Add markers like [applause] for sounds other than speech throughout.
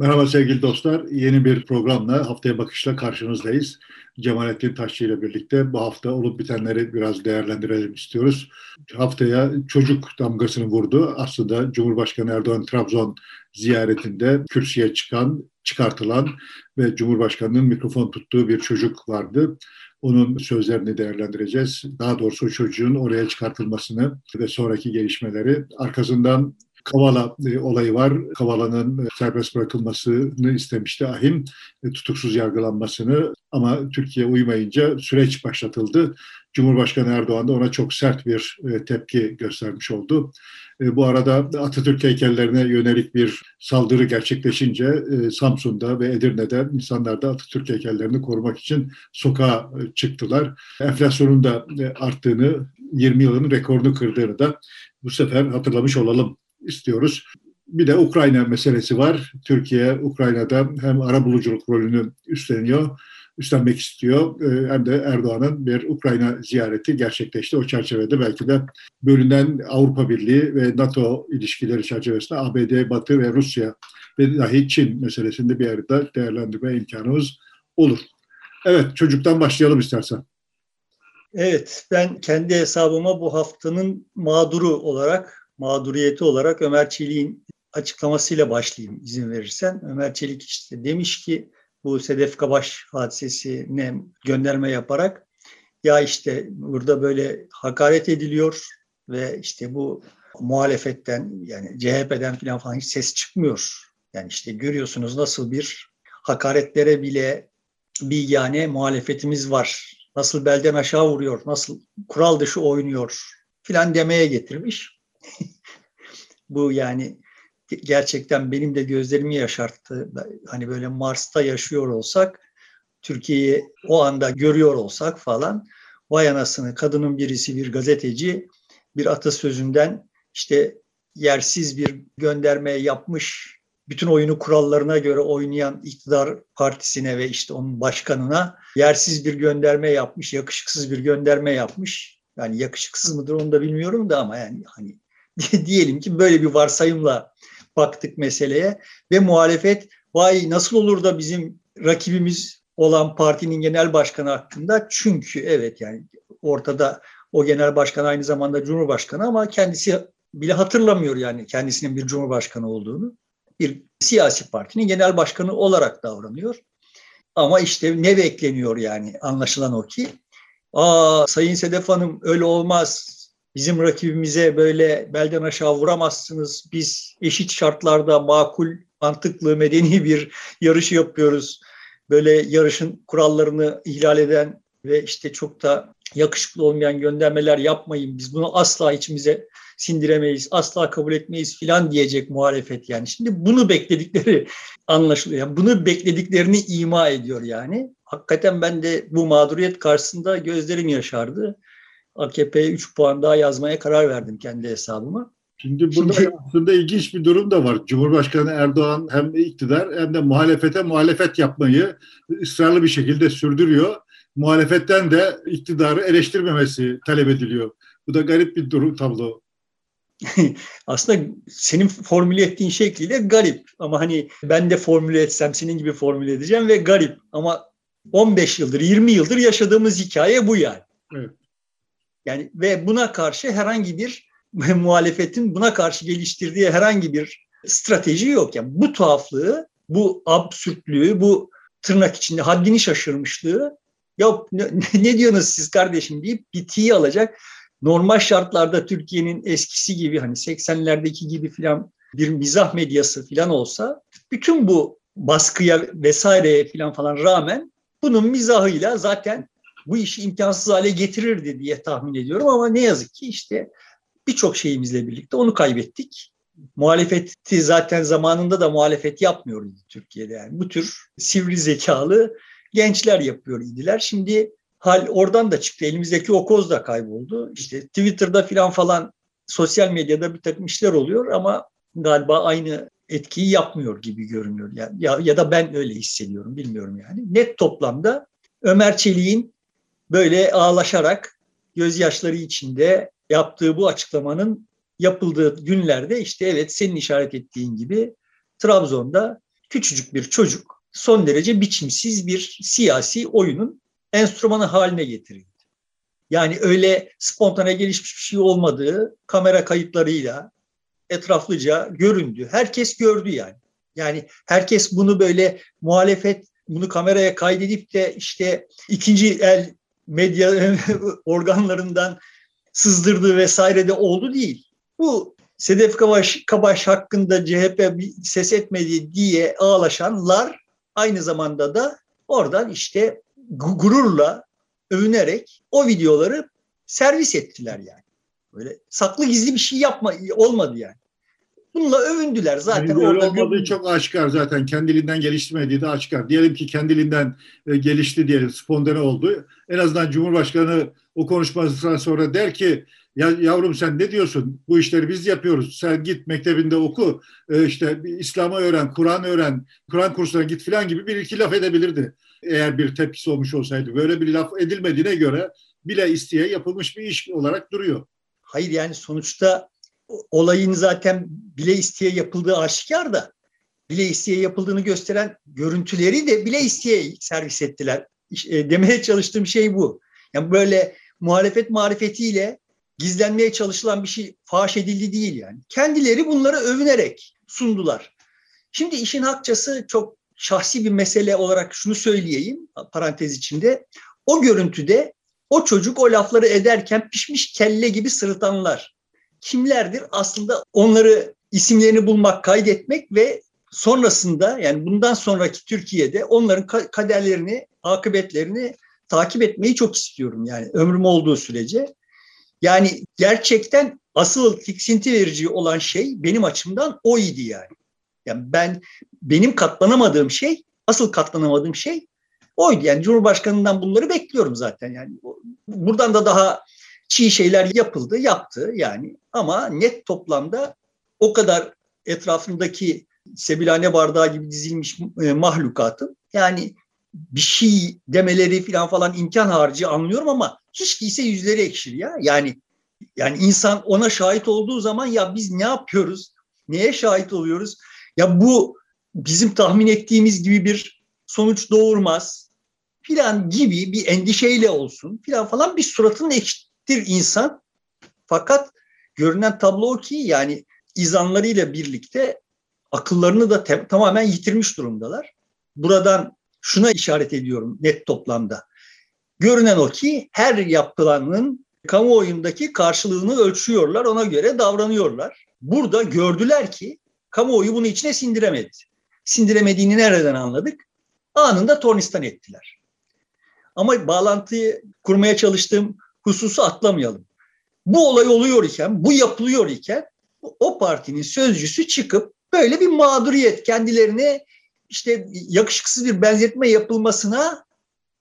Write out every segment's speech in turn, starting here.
Merhaba sevgili dostlar. Yeni bir programla Haftaya Bakış'la karşınızdayız. Cemalettin Taşçı ile birlikte bu hafta olup bitenleri biraz değerlendirelim istiyoruz. Haftaya çocuk damgasını vurdu. Aslında Cumhurbaşkanı Erdoğan Trabzon ziyaretinde kürsüye çıkan, çıkartılan ve Cumhurbaşkanı'nın mikrofon tuttuğu bir çocuk vardı. Onun sözlerini değerlendireceğiz. Daha doğrusu çocuğun oraya çıkartılmasını ve sonraki gelişmeleri. Arkasından Kavala e, olayı var. Kavala'nın e, serbest bırakılmasını istemişti Ahim, e, tutuksuz yargılanmasını ama Türkiye uymayınca süreç başlatıldı. Cumhurbaşkanı Erdoğan da ona çok sert bir tepki göstermiş oldu. Bu arada Atatürk heykellerine yönelik bir saldırı gerçekleşince Samsun'da ve Edirne'de insanlar da Atatürk heykellerini korumak için sokağa çıktılar. Enflasyonun da arttığını, 20 yılın rekorunu kırdığını da bu sefer hatırlamış olalım istiyoruz. Bir de Ukrayna meselesi var. Türkiye Ukrayna'da hem ara buluculuk rolünü üstleniyor, üstlenmek istiyor. Ee, hem de Erdoğan'ın bir Ukrayna ziyareti gerçekleşti. O çerçevede belki de bölünen Avrupa Birliği ve NATO ilişkileri çerçevesinde ABD, Batı ve Rusya ve dahi Çin meselesinde bir arada değerlendirme imkanımız olur. Evet, çocuktan başlayalım istersen. Evet, ben kendi hesabıma bu haftanın mağduru olarak mağduriyeti olarak Ömer Çelik'in açıklamasıyla başlayayım izin verirsen. Ömer Çelik işte demiş ki bu Sedef Kabaş hadisesine gönderme yaparak ya işte burada böyle hakaret ediliyor ve işte bu muhalefetten yani CHP'den falan falan hiç ses çıkmıyor. Yani işte görüyorsunuz nasıl bir hakaretlere bile bir yani muhalefetimiz var. Nasıl belden aşağı vuruyor, nasıl kural dışı oynuyor filan demeye getirmiş. [laughs] Bu yani gerçekten benim de gözlerimi yaşarttı. Hani böyle Mars'ta yaşıyor olsak, Türkiye'yi o anda görüyor olsak falan, vay anasını kadının birisi bir gazeteci bir atasözünden işte yersiz bir gönderme yapmış, bütün oyunu kurallarına göre oynayan iktidar partisine ve işte onun başkanına yersiz bir gönderme yapmış, yakışıksız bir gönderme yapmış. Yani yakışıksız mıdır onu da bilmiyorum da ama yani hani [laughs] diyelim ki böyle bir varsayımla baktık meseleye ve muhalefet vay nasıl olur da bizim rakibimiz olan partinin genel başkanı hakkında çünkü evet yani ortada o genel başkan aynı zamanda cumhurbaşkanı ama kendisi bile hatırlamıyor yani kendisinin bir cumhurbaşkanı olduğunu. Bir siyasi partinin genel başkanı olarak davranıyor. Ama işte ne bekleniyor yani anlaşılan o ki. Aa Sayın Sedef Hanım öyle olmaz Bizim rakibimize böyle belden aşağı vuramazsınız. Biz eşit şartlarda makul, mantıklı, medeni bir yarışı yapıyoruz. Böyle yarışın kurallarını ihlal eden ve işte çok da yakışıklı olmayan göndermeler yapmayın. Biz bunu asla içimize sindiremeyiz, asla kabul etmeyiz filan diyecek muhalefet yani. Şimdi bunu bekledikleri [laughs] anlaşılıyor. Yani bunu beklediklerini ima ediyor yani. Hakikaten ben de bu mağduriyet karşısında gözlerim yaşardı. AKP'ye 3 puan daha yazmaya karar verdim kendi hesabıma. Şimdi burada Şimdi, aslında ilginç bir durum da var. Cumhurbaşkanı Erdoğan hem iktidar hem de muhalefete muhalefet yapmayı ısrarlı bir şekilde sürdürüyor. Muhalefetten de iktidarı eleştirmemesi talep ediliyor. Bu da garip bir durum tablo. [laughs] aslında senin formüle ettiğin şekliyle garip ama hani ben de formüle etsem senin gibi formüle edeceğim ve garip ama 15 yıldır 20 yıldır yaşadığımız hikaye bu yani. Evet. Yani ve buna karşı herhangi bir [laughs] muhalefetin buna karşı geliştirdiği herhangi bir strateji yok. Yani bu tuhaflığı, bu absürtlüğü, bu tırnak içinde haddini şaşırmışlığı yok ne, [laughs] ne diyorsunuz siz kardeşim deyip bitiyi alacak. Normal şartlarda Türkiye'nin eskisi gibi hani 80'lerdeki gibi filan bir mizah medyası filan olsa bütün bu baskıya vesaireye filan falan rağmen bunun mizahıyla zaten bu işi imkansız hale getirirdi diye tahmin ediyorum ama ne yazık ki işte birçok şeyimizle birlikte onu kaybettik. Muhalefeti zaten zamanında da muhalefet yapmıyordu Türkiye'de yani. Bu tür sivri zekalı gençler yapıyor idiler. Şimdi hal oradan da çıktı. Elimizdeki o koz da kayboldu. İşte Twitter'da filan falan sosyal medyada bir takım işler oluyor ama galiba aynı etkiyi yapmıyor gibi görünüyor. Yani ya, ya da ben öyle hissediyorum bilmiyorum yani. Net toplamda Ömer Çelik'in böyle ağlaşarak gözyaşları içinde yaptığı bu açıklamanın yapıldığı günlerde işte evet senin işaret ettiğin gibi Trabzon'da küçücük bir çocuk son derece biçimsiz bir siyasi oyunun enstrümanı haline getirildi. Yani öyle spontane gelişmiş bir şey olmadığı kamera kayıtlarıyla etraflıca göründü. Herkes gördü yani. Yani herkes bunu böyle muhalefet bunu kameraya kaydedip de işte ikinci el medya [laughs] organlarından sızdırdığı vesaire de oldu değil. Bu Sedef Kabaş, Kabaş hakkında CHP ses etmedi diye ağlaşanlar aynı zamanda da oradan işte gururla övünerek o videoları servis ettiler yani. Böyle saklı gizli bir şey yapma olmadı yani. Bununla övündüler zaten. Yani orada olmadığı bir... çok aşikar zaten. Kendiliğinden geliştirmediği de aşikar. Diyelim ki kendiliğinden e, gelişti diyelim, spontane oldu. En azından Cumhurbaşkanı o konuşmasından sonra der ki ya yavrum sen ne diyorsun? Bu işleri biz yapıyoruz. Sen git mektebinde oku. E, işte İslam'ı öğren, Kur'an öğren, Kur'an kursuna git filan gibi bir iki laf edebilirdi. Eğer bir tepkisi olmuş olsaydı. Böyle bir laf edilmediğine göre bile isteye yapılmış bir iş olarak duruyor. Hayır yani sonuçta olayın zaten bile isteye yapıldığı aşikar da bile isteye yapıldığını gösteren görüntüleri de bile isteye servis ettiler. E, demeye çalıştığım şey bu. Yani böyle muhalefet marifetiyle gizlenmeye çalışılan bir şey faş edildi değil yani. Kendileri bunları övünerek sundular. Şimdi işin hakçası çok şahsi bir mesele olarak şunu söyleyeyim parantez içinde. O görüntüde o çocuk o lafları ederken pişmiş kelle gibi sırıtanlar kimlerdir? Aslında onları isimlerini bulmak, kaydetmek ve sonrasında yani bundan sonraki Türkiye'de onların kaderlerini, akıbetlerini takip etmeyi çok istiyorum yani ömrüm olduğu sürece. Yani gerçekten asıl tiksinti verici olan şey benim açımdan o idi yani. Yani ben benim katlanamadığım şey, asıl katlanamadığım şey oydu. Yani Cumhurbaşkanından bunları bekliyorum zaten yani. Buradan da daha çiğ şeyler yapıldı, yaptı yani. Ama net toplamda o kadar etrafındaki sebilhane bardağı gibi dizilmiş e, mahlukatın yani bir şey demeleri falan falan imkan harcı anlıyorum ama hiç değilse yüzleri ekşir ya. Yani yani insan ona şahit olduğu zaman ya biz ne yapıyoruz? Neye şahit oluyoruz? Ya bu bizim tahmin ettiğimiz gibi bir sonuç doğurmaz filan gibi bir endişeyle olsun filan falan bir suratını ekşittir insan. Fakat görünen tablo o ki yani izanlarıyla birlikte akıllarını da te- tamamen yitirmiş durumdalar. Buradan şuna işaret ediyorum net toplamda. Görünen o ki her yapılanın kamuoyundaki karşılığını ölçüyorlar, ona göre davranıyorlar. Burada gördüler ki kamuoyu bunu içine sindiremedi. Sindiremediğini nereden anladık? Anında tornistan ettiler. Ama bağlantıyı kurmaya çalıştığım hususu atlamayalım. Bu olay oluyor iken, bu yapılıyor iken o partinin sözcüsü çıkıp böyle bir mağduriyet kendilerine işte yakışıksız bir benzetme yapılmasına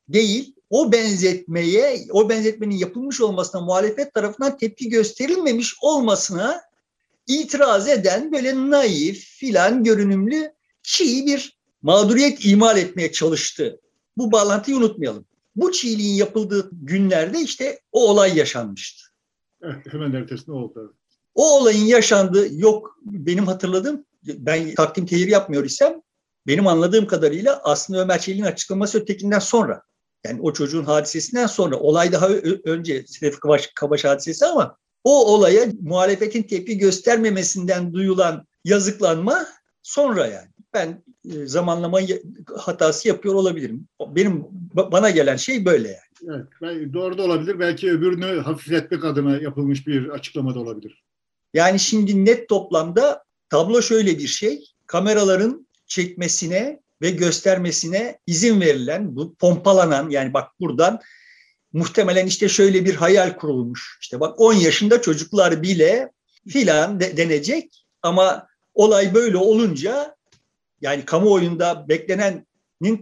değil, o benzetmeye, o benzetmenin yapılmış olmasına muhalefet tarafından tepki gösterilmemiş olmasına itiraz eden böyle naif filan görünümlü çiğ bir mağduriyet imal etmeye çalıştı. Bu bağlantıyı unutmayalım. Bu çiğliğin yapıldığı günlerde işte o olay yaşanmıştı. Evet, hemen ertesinde oldu. O olayın yaşandığı yok benim hatırladığım ben takdim tehir yapmıyor isem benim anladığım kadarıyla aslında Ömer Çelik'in açıklaması ötekinden sonra yani o çocuğun hadisesinden sonra olay daha önce Sedef Kabaş, Kabaş hadisesi ama o olaya muhalefetin tepki göstermemesinden duyulan yazıklanma sonra yani. Ben e, zamanlama hatası yapıyor olabilirim. Benim bana gelen şey böyle yani. Evet, doğru da olabilir. Belki öbürünü hafifletmek adına yapılmış bir açıklama da olabilir. Yani şimdi net toplamda tablo şöyle bir şey. Kameraların çekmesine ve göstermesine izin verilen, bu pompalanan yani bak buradan muhtemelen işte şöyle bir hayal kurulmuş. İşte bak 10 yaşında çocuklar bile filan de, denecek ama olay böyle olunca yani kamuoyunda beklenenin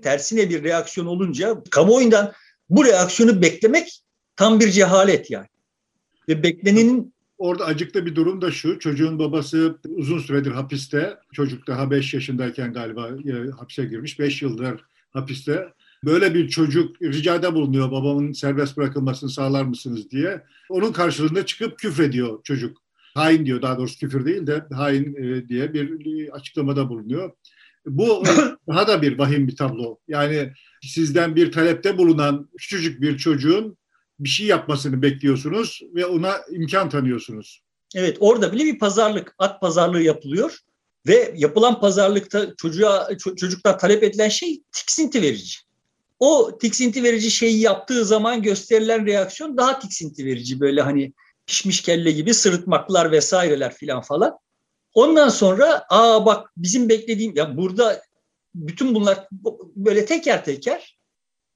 tersine bir reaksiyon olunca kamuoyundan bu reaksiyonu beklemek tam bir cehalet yani. Ve beklenenin Orada acıklı bir durum da şu. Çocuğun babası uzun süredir hapiste. Çocuk daha 5 yaşındayken galiba e, hapse girmiş. 5 yıldır hapiste. Böyle bir çocuk ricada bulunuyor babamın serbest bırakılmasını sağlar mısınız diye. Onun karşılığında çıkıp küfrediyor çocuk. Hain diyor daha doğrusu küfür değil de hain e, diye bir açıklamada bulunuyor. Bu [coughs] daha da bir vahim bir tablo. Yani sizden bir talepte bulunan küçücük bir çocuğun bir şey yapmasını bekliyorsunuz ve ona imkan tanıyorsunuz. Evet orada bile bir pazarlık, at pazarlığı yapılıyor ve yapılan pazarlıkta çocuğa çocuklar talep edilen şey tiksinti verici. O tiksinti verici şeyi yaptığı zaman gösterilen reaksiyon daha tiksinti verici böyle hani pişmiş kelle gibi sırıtmaklar vesaireler filan falan. Ondan sonra aa bak bizim beklediğim ya burada bütün bunlar böyle teker teker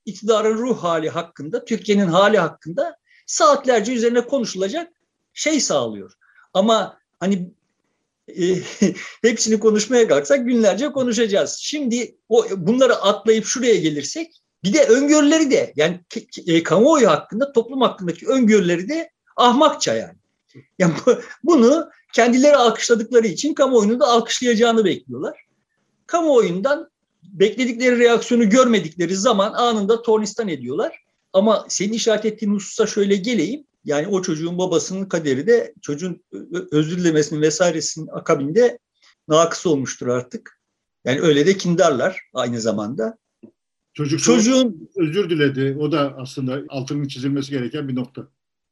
iktidarın ruh hali hakkında, Türkiye'nin hali hakkında saatlerce üzerine konuşulacak şey sağlıyor. Ama hani e, [laughs] hepsini konuşmaya kalksak günlerce konuşacağız. Şimdi o bunları atlayıp şuraya gelirsek bir de öngörüleri de yani e, kamuoyu hakkında, toplum hakkındaki öngörüleri de ahmakça yani. Yani bu, bunu kendileri alkışladıkları için kamuoyunu da alkışlayacağını bekliyorlar. Kamuoyundan bekledikleri reaksiyonu görmedikleri zaman anında tornistan ediyorlar. Ama senin işaret ettiğin hususa şöyle geleyim. Yani o çocuğun babasının kaderi de çocuğun özür dilemesinin vesairesinin akabinde nakıs olmuştur artık. Yani öyle de kindarlar aynı zamanda. Çocuk çocuğun özür diledi. O da aslında altının çizilmesi gereken bir nokta.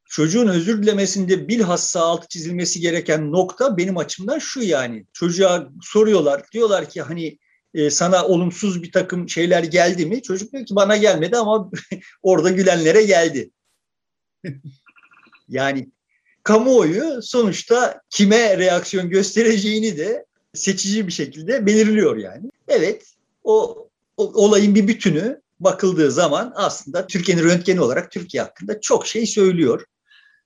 Çocuğun özür dilemesinde bilhassa altı çizilmesi gereken nokta benim açımdan şu yani. Çocuğa soruyorlar. Diyorlar ki hani e, sana olumsuz bir takım şeyler geldi mi? Çocuk diyor ki bana gelmedi ama [laughs] orada gülenlere geldi. [laughs] yani kamuoyu sonuçta kime reaksiyon göstereceğini de seçici bir şekilde belirliyor yani. Evet o, o olayın bir bütünü bakıldığı zaman aslında Türkiye'nin röntgeni olarak Türkiye hakkında çok şey söylüyor.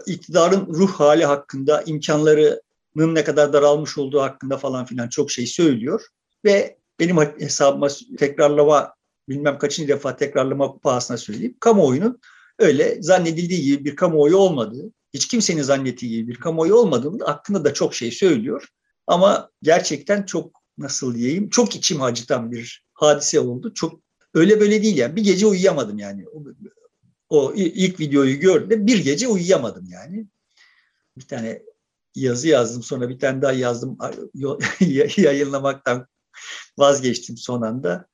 İktidarın ruh hali hakkında, imkanlarının ne kadar daralmış olduğu hakkında falan filan çok şey söylüyor. Ve benim hesabıma tekrarlama bilmem kaçıncı defa tekrarlama pahasına söyleyeyim. Kamuoyunun öyle zannedildiği gibi bir kamuoyu olmadığı, hiç kimsenin zannettiği gibi bir kamuoyu olmadığını hakkında da çok şey söylüyor. Ama gerçekten çok nasıl diyeyim çok içim acıtan bir hadise oldu. Çok öyle böyle değil yani. Bir gece uyuyamadım yani. O, ilk videoyu gördüm. Bir gece uyuyamadım yani. Bir tane yazı yazdım sonra bir tane daha yazdım [laughs] yayınlamaktan vazgeçtim son anda.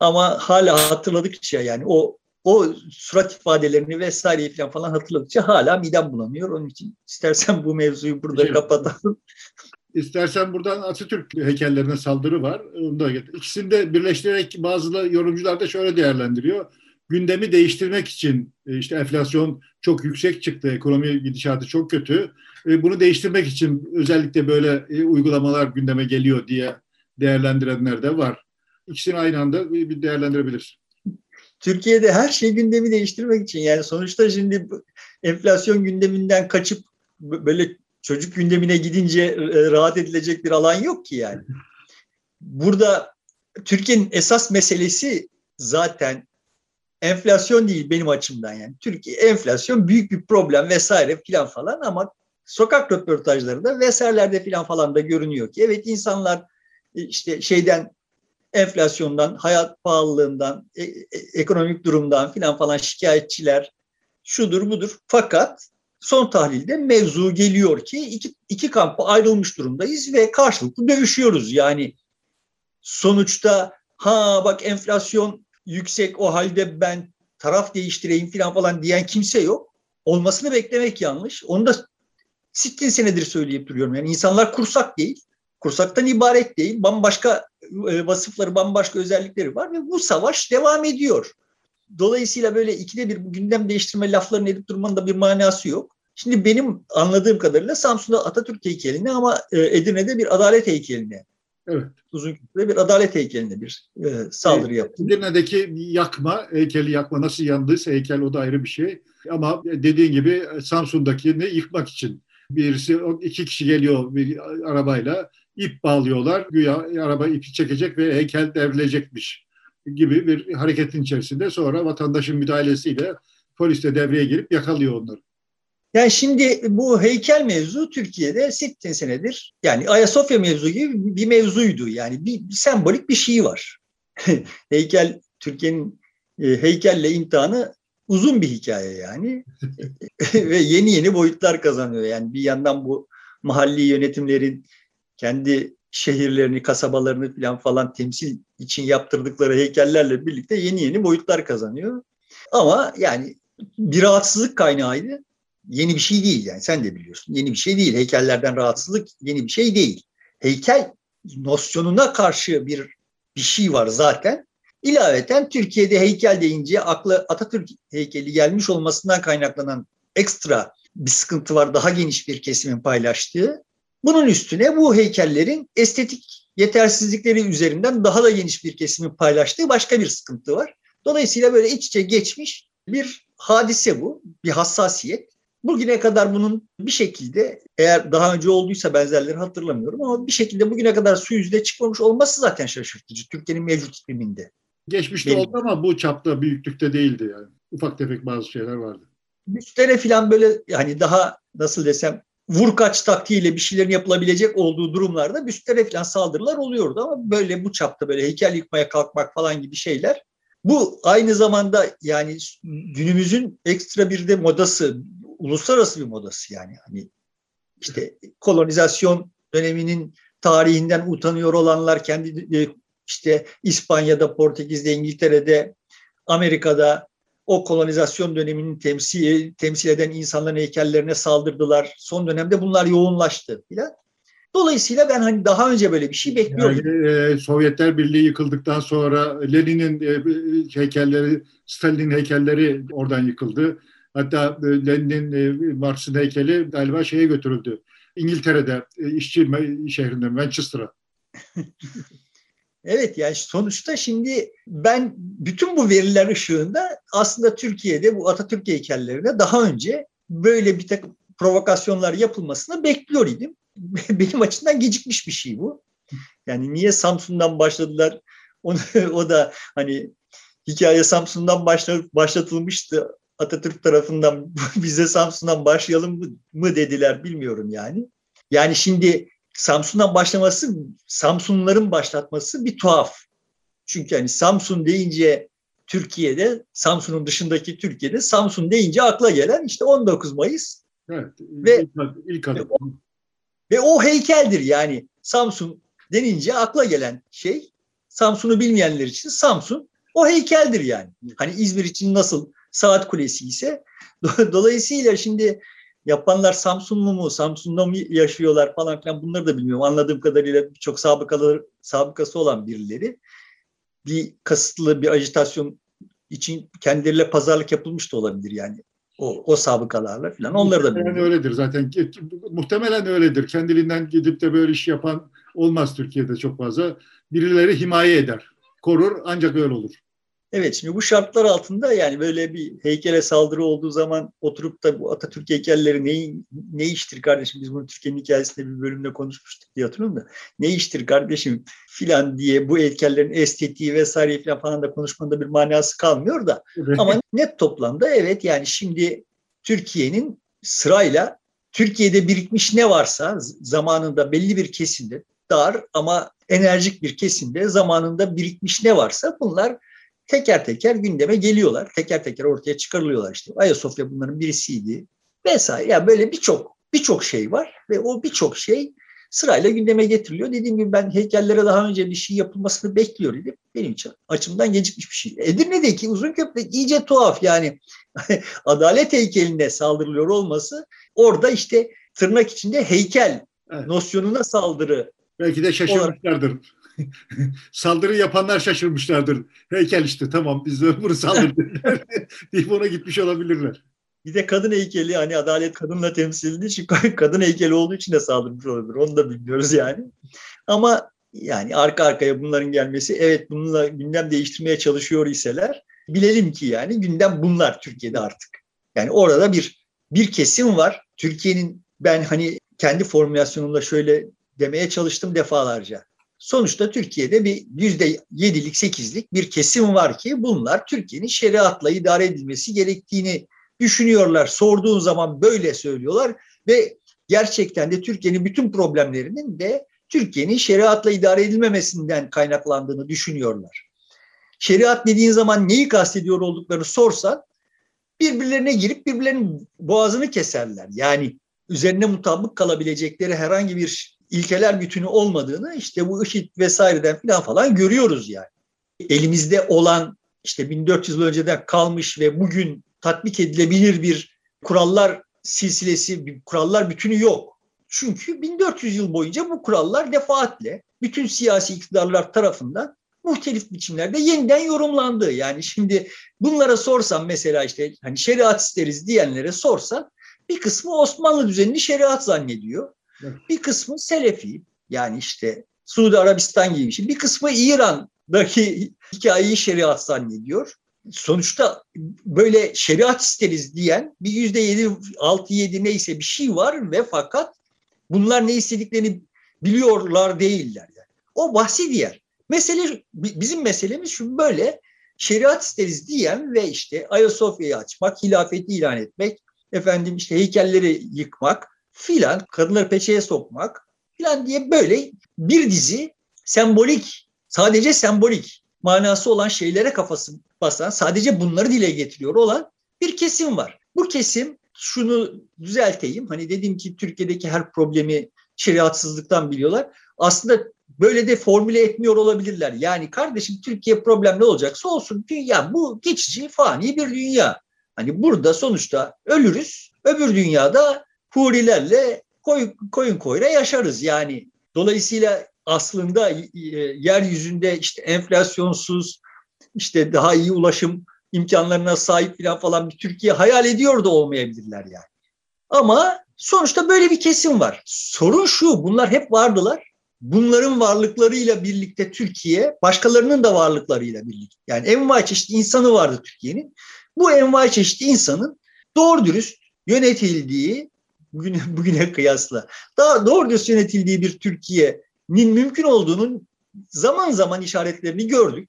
Ama hala hatırladıkça yani o o surat ifadelerini vesaireyi falan falan hatırladıkça hala midem bulanıyor. Onun için istersen bu mevzuyu burada evet. kapatalım. İstersen buradan Atatürk heykellerine saldırı var. İkisini de birleştirerek bazı yorumcular da şöyle değerlendiriyor. Gündemi değiştirmek için e, işte enflasyon çok yüksek çıktı, ekonomi gidişatı çok kötü. E, bunu değiştirmek için özellikle böyle e, uygulamalar gündeme geliyor diye değerlendirenler de var. İkisini aynı anda bir değerlendirebilir. Türkiye'de her şey gündemi değiştirmek için yani sonuçta şimdi enflasyon gündeminden kaçıp böyle çocuk gündemine gidince rahat edilecek bir alan yok ki yani. Burada Türkiye'nin esas meselesi zaten enflasyon değil benim açımdan yani. Türkiye enflasyon büyük bir problem vesaire filan falan ama sokak röportajlarında vesairelerde filan falan da görünüyor ki evet insanlar işte şeyden enflasyondan, hayat pahalılığından, e, e, ekonomik durumdan filan falan şikayetçiler şudur budur. Fakat son tahlilde mevzu geliyor ki iki, iki kampa ayrılmış durumdayız ve karşılıklı dövüşüyoruz. Yani sonuçta ha bak enflasyon yüksek o halde ben taraf değiştireyim filan falan diyen kimse yok. Olmasını beklemek yanlış. Onu da sittin senedir söyleyip duruyorum. Yani insanlar kursak değil kursaktan ibaret değil. Bambaşka e, vasıfları, bambaşka özellikleri var ve bu savaş devam ediyor. Dolayısıyla böyle ikide bir gündem değiştirme laflarını edip durmanın da bir manası yok. Şimdi benim anladığım kadarıyla Samsun'da Atatürk heykeline ama e, Edirne'de bir adalet heykeline Evet. Uzun ve bir adalet heykeline bir e, saldırı yaptı. Edirne'deki yakma, heykeli yakma nasıl yandıysa heykel o da ayrı bir şey. Ama dediğin gibi Samsun'dakini yıkmak için birisi iki kişi geliyor bir arabayla ip bağlıyorlar. Güya araba ipi çekecek ve heykel devrilecekmiş gibi bir hareketin içerisinde sonra vatandaşın müdahalesiyle polis de devreye girip yakalıyor onları. Yani şimdi bu heykel mevzu Türkiye'de 80 senedir yani Ayasofya mevzu gibi bir mevzuydu. Yani bir, bir sembolik bir şey var. [laughs] heykel Türkiye'nin e, heykelle imtihanı uzun bir hikaye yani. [laughs] [laughs] Ve yeni yeni boyutlar kazanıyor. Yani bir yandan bu mahalli yönetimlerin kendi şehirlerini, kasabalarını falan falan temsil için yaptırdıkları heykellerle birlikte yeni yeni boyutlar kazanıyor. Ama yani bir rahatsızlık kaynağıydı. Yeni bir şey değil yani sen de biliyorsun. Yeni bir şey değil. Heykellerden rahatsızlık yeni bir şey değil. Heykel nosyonuna karşı bir bir şey var zaten. İlaveten Türkiye'de heykel deyince akla Atatürk heykeli gelmiş olmasından kaynaklanan ekstra bir sıkıntı var. Daha geniş bir kesimin paylaştığı. Bunun üstüne bu heykellerin estetik yetersizlikleri üzerinden daha da geniş bir kesimin paylaştığı başka bir sıkıntı var. Dolayısıyla böyle iç içe geçmiş bir hadise bu, bir hassasiyet. Bugüne kadar bunun bir şekilde eğer daha önce olduysa benzerleri hatırlamıyorum ama bir şekilde bugüne kadar su yüzüne çıkmamış olması zaten şaşırtıcı Türkiye'nin mevcut ikliminde. Geçmişte Benim... oldu ama bu çapta, büyüklükte değildi yani. Ufak tefek bazı şeyler vardı. Üstlere falan böyle hani daha nasıl desem vur kaç taktiğiyle bir şeylerin yapılabilecek olduğu durumlarda büstlere falan saldırılar oluyordu ama böyle bu çapta böyle heykel yıkmaya kalkmak falan gibi şeyler bu aynı zamanda yani günümüzün ekstra bir de modası, uluslararası bir modası yani. Hani işte kolonizasyon döneminin tarihinden utanıyor olanlar kendi e, işte İspanya'da, Portekiz'de, İngiltere'de, Amerika'da o kolonizasyon döneminin temsil, temsil eden insanların heykellerine saldırdılar. Son dönemde bunlar yoğunlaştı filan. Dolayısıyla ben hani daha önce böyle bir şey bekliyordum. Yani, e, Sovyetler Birliği yıkıldıktan sonra Lenin'in e, heykelleri, Stalin'in heykelleri oradan yıkıldı. Hatta e, Lenin'in, e, Marx'ın heykeli galiba şeye götürüldü. İngiltere'de, e, işçi şehrinde, Manchester'a. [laughs] Evet yani sonuçta şimdi ben bütün bu veriler ışığında aslında Türkiye'de bu Atatürk heykellerine daha önce böyle bir takım provokasyonlar yapılmasını bekliyor idim. [laughs] Benim açımdan gecikmiş bir şey bu. Yani niye Samsun'dan başladılar? Onu, [laughs] o da hani hikaye Samsun'dan başlatılmıştı. Atatürk tarafından [laughs] bize Samsun'dan başlayalım mı dediler bilmiyorum yani. Yani şimdi Samsun'dan başlaması, Samsunluların başlatması bir tuhaf. Çünkü hani Samsun deyince Türkiye'de, Samsun'un dışındaki Türkiye'de Samsun deyince akla gelen işte 19 Mayıs. Evet, ve ilk, ilk adım. Ve o, ve o heykeldir yani Samsun denince akla gelen şey Samsun'u bilmeyenler için Samsun o heykeldir yani. Hani İzmir için nasıl saat kulesi ise dolayısıyla şimdi Yapanlar Samsunlu mu, Samsun'da mı yaşıyorlar falan filan bunları da bilmiyorum. Anladığım kadarıyla birçok sabıkaları, sabıkası olan birileri bir kasıtlı bir ajitasyon için kendileriyle pazarlık yapılmış da olabilir yani. O, o sabıkalarla falan onları da bilmiyorum. öyledir zaten. Muhtemelen öyledir. Kendiliğinden gidip de böyle iş yapan olmaz Türkiye'de çok fazla. Birileri himaye eder, korur ancak öyle olur. Evet şimdi bu şartlar altında yani böyle bir heykele saldırı olduğu zaman oturup da bu Atatürk heykelleri ne, ne iştir kardeşim? Biz bunu Türkiye'nin hikayesinde bir bölümde konuşmuştuk diye hatırlıyorum da. Ne iştir kardeşim filan diye bu heykellerin estetiği vesaire filan falan da konuşmanda bir manası kalmıyor da. Ama net toplamda evet yani şimdi Türkiye'nin sırayla Türkiye'de birikmiş ne varsa zamanında belli bir kesimde dar ama enerjik bir kesimde zamanında birikmiş ne varsa bunlar teker teker gündeme geliyorlar. Teker teker ortaya çıkarılıyorlar işte. Ayasofya bunların birisiydi vesaire. Yani böyle birçok birçok şey var ve o birçok şey sırayla gündeme getiriliyor. Dediğim gibi ben heykellere daha önce bir şey yapılmasını bekliyor idim. Benim için açımdan gecikmiş bir şey. Edirne'deki uzun köprü iyice tuhaf yani. [laughs] Adalet heykeline saldırılıyor olması orada işte tırnak içinde heykel evet. nosyonuna saldırı. Belki de şaşırmışlardır. [laughs] Saldırı yapanlar şaşırmışlardır. Heykel işte tamam biz de bunu saldırdık [laughs] deyip ona gitmiş olabilirler. Bir de kadın heykeli hani adalet kadınla temsil edildiği için [laughs] kadın heykeli olduğu için de saldırmış olabilir. Onu da bilmiyoruz yani. Ama yani arka arkaya bunların gelmesi evet bununla gündem değiştirmeye çalışıyor iseler bilelim ki yani gündem bunlar Türkiye'de artık. Yani orada bir bir kesim var. Türkiye'nin ben hani kendi formülasyonumla şöyle demeye çalıştım defalarca. Sonuçta Türkiye'de bir yüzde yedilik, sekizlik bir kesim var ki bunlar Türkiye'nin şeriatla idare edilmesi gerektiğini düşünüyorlar. Sorduğun zaman böyle söylüyorlar ve gerçekten de Türkiye'nin bütün problemlerinin de Türkiye'nin şeriatla idare edilmemesinden kaynaklandığını düşünüyorlar. Şeriat dediğin zaman neyi kastediyor olduklarını sorsan birbirlerine girip birbirlerinin boğazını keserler. Yani üzerine mutabık kalabilecekleri herhangi bir ilkeler bütünü olmadığını işte bu IŞİD vesaireden falan falan görüyoruz yani. Elimizde olan işte 1400 yıl önceden kalmış ve bugün tatbik edilebilir bir kurallar silsilesi, bir kurallar bütünü yok. Çünkü 1400 yıl boyunca bu kurallar defaatle bütün siyasi iktidarlar tarafından muhtelif biçimlerde yeniden yorumlandı. Yani şimdi bunlara sorsam mesela işte hani şeriat isteriz diyenlere sorsan bir kısmı Osmanlı düzenini şeriat zannediyor. Bir kısmı Selefi yani işte Suudi Arabistan gibi bir şey. Bir kısmı İran'daki hikayeyi şeriat zannediyor. Sonuçta böyle şeriat isteriz diyen bir yüzde yedi, altı, yedi neyse bir şey var ve fakat bunlar ne istediklerini biliyorlar değiller. Yani. O bahsi diğer. Mesele bizim meselemiz şu böyle şeriat isteriz diyen ve işte Ayasofya'yı açmak, hilafeti ilan etmek, efendim işte heykelleri yıkmak filan, kadınları peçeye sokmak filan diye böyle bir dizi sembolik, sadece sembolik manası olan şeylere kafası basan, sadece bunları dile getiriyor olan bir kesim var. Bu kesim şunu düzelteyim. Hani dedim ki Türkiye'deki her problemi şeriatsızlıktan biliyorlar. Aslında böyle de formüle etmiyor olabilirler. Yani kardeşim Türkiye problem ne olacaksa olsun. Dünya bu geçici, fani bir dünya. Hani burada sonuçta ölürüz. Öbür dünyada hurilerle koyun, koyun koyra yaşarız. Yani dolayısıyla aslında e, yeryüzünde işte enflasyonsuz, işte daha iyi ulaşım imkanlarına sahip falan falan bir Türkiye hayal ediyor da olmayabilirler yani. Ama sonuçta böyle bir kesim var. Sorun şu, bunlar hep vardılar. Bunların varlıklarıyla birlikte Türkiye, başkalarının da varlıklarıyla birlikte. Yani envai çeşit insanı vardı Türkiye'nin. Bu envai çeşit insanın doğru dürüst yönetildiği, bugüne, [laughs] bugüne kıyasla daha doğru yönetildiği bir Türkiye'nin mümkün olduğunun zaman zaman işaretlerini gördük.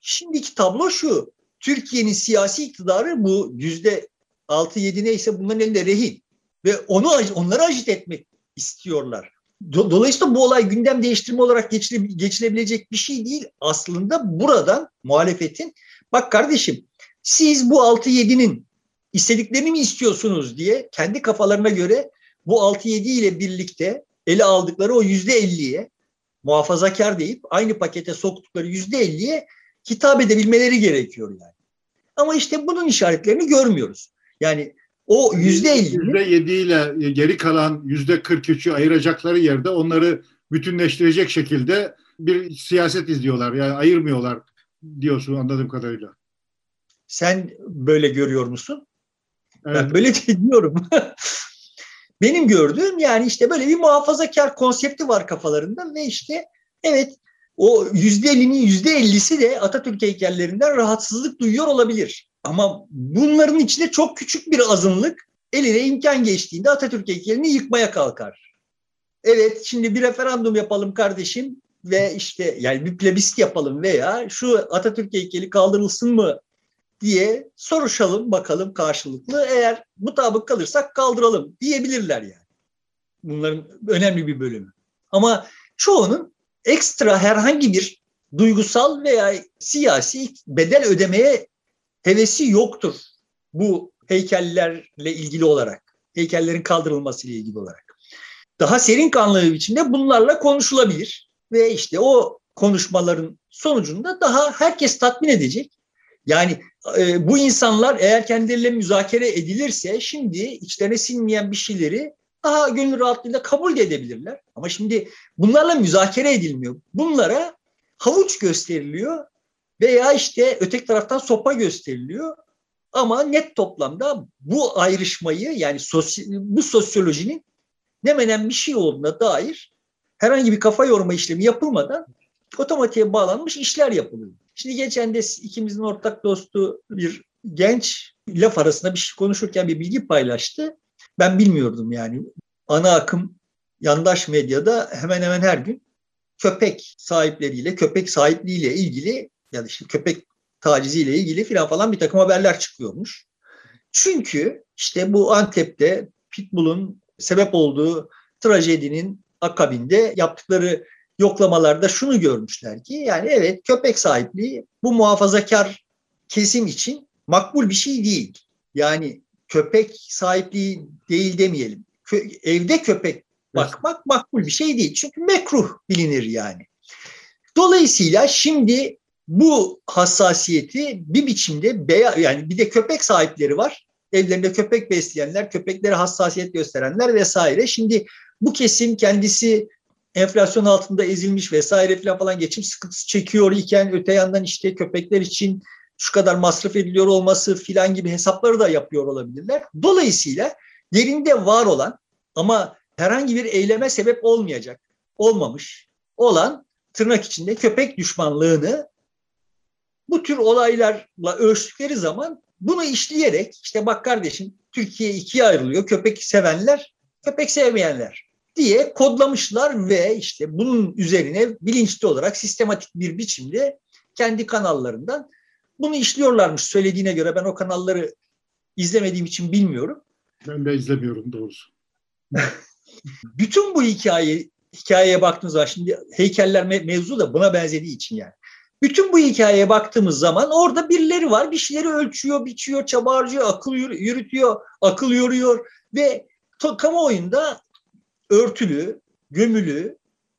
Şimdiki tablo şu. Türkiye'nin siyasi iktidarı bu yüzde altı yedi neyse bunların elinde rehin. Ve onu onları ajit etmek istiyorlar. Dolayısıyla bu olay gündem değiştirme olarak geçile, geçilebilecek bir şey değil. Aslında buradan muhalefetin bak kardeşim siz bu 6-7'nin istediklerini mi istiyorsunuz diye kendi kafalarına göre bu 6-7 ile birlikte ele aldıkları o %50'ye muhafazakar deyip aynı pakete soktukları %50'ye hitap edebilmeleri gerekiyor yani. Ama işte bunun işaretlerini görmüyoruz. Yani o yüzde elli. Yüzde yedi ile geri kalan yüzde kırk üçü ayıracakları yerde onları bütünleştirecek şekilde bir siyaset izliyorlar. Yani ayırmıyorlar diyorsun anladığım kadarıyla. Sen böyle görüyor musun? Evet. Ben böyle [laughs] diyorum. [laughs] Benim gördüğüm yani işte böyle bir muhafazakar konsepti var kafalarında ve işte evet o yüzde ellinin yüzde ellisi de Atatürk heykellerinden rahatsızlık duyuyor olabilir. Ama bunların içinde çok küçük bir azınlık eline imkan geçtiğinde Atatürk heykelini yıkmaya kalkar. Evet şimdi bir referandum yapalım kardeşim ve işte yani bir plebiscit yapalım veya şu Atatürk heykeli kaldırılsın mı diye soruşalım bakalım karşılıklı. Eğer mutabık kalırsak kaldıralım diyebilirler yani. Bunların önemli bir bölümü. Ama çoğunun ekstra herhangi bir duygusal veya siyasi bedel ödemeye hevesi yoktur bu heykellerle ilgili olarak. Heykellerin kaldırılması ile ilgili olarak. Daha serin kanlı bir biçimde bunlarla konuşulabilir ve işte o konuşmaların sonucunda daha herkes tatmin edecek. Yani e, bu insanlar eğer kendileriyle müzakere edilirse şimdi içlerine sinmeyen bir şeyleri daha gönül rahatlığıyla kabul de edebilirler. Ama şimdi bunlarla müzakere edilmiyor. Bunlara havuç gösteriliyor veya işte öteki taraftan sopa gösteriliyor. Ama net toplamda bu ayrışmayı yani sosy bu sosyolojinin ne menen bir şey olduğuna dair herhangi bir kafa yorma işlemi yapılmadan otomatiğe bağlanmış işler yapılıyor. Şimdi geçen de ikimizin ortak dostu bir genç laf arasında bir şey konuşurken bir bilgi paylaştı. Ben bilmiyordum yani. Ana akım yandaş medyada hemen hemen her gün köpek sahipleriyle, köpek sahipliğiyle ilgili ya da işte köpek taciziyle ilgili filan falan bir takım haberler çıkıyormuş. Çünkü işte bu Antep'te Pitbull'un sebep olduğu trajedinin akabinde yaptıkları yoklamalarda şunu görmüşler ki yani evet köpek sahipliği bu muhafazakar kesim için makbul bir şey değil. Yani köpek sahipliği değil demeyelim. Kö evde köpek bakmak makbul bir şey değil. Çünkü mekruh bilinir yani. Dolayısıyla şimdi bu hassasiyeti bir biçimde beya, yani bir de köpek sahipleri var. Evlerinde köpek besleyenler, köpeklere hassasiyet gösterenler vesaire. Şimdi bu kesim kendisi enflasyon altında ezilmiş vesaire falan falan geçim sıkıntısı çekiyor iken öte yandan işte köpekler için şu kadar masraf ediliyor olması filan gibi hesapları da yapıyor olabilirler. Dolayısıyla yerinde var olan ama herhangi bir eyleme sebep olmayacak, olmamış olan tırnak içinde köpek düşmanlığını bu tür olaylarla ölçtükleri zaman bunu işleyerek işte bak kardeşim Türkiye ikiye ayrılıyor. Köpek sevenler, köpek sevmeyenler diye kodlamışlar ve işte bunun üzerine bilinçli olarak sistematik bir biçimde kendi kanallarından bunu işliyorlarmış söylediğine göre ben o kanalları izlemediğim için bilmiyorum. Ben de izlemiyorum doğrusu. [laughs] Bütün bu hikaye hikayeye baktığınız zaman şimdi heykeller mevzu da buna benzediği için yani. Bütün bu hikayeye baktığımız zaman orada birileri var. Bir şeyleri ölçüyor, biçiyor, çaba harcıyor, akıl yürütüyor, akıl yoruyor ve kamuoyunda örtülü, gömülü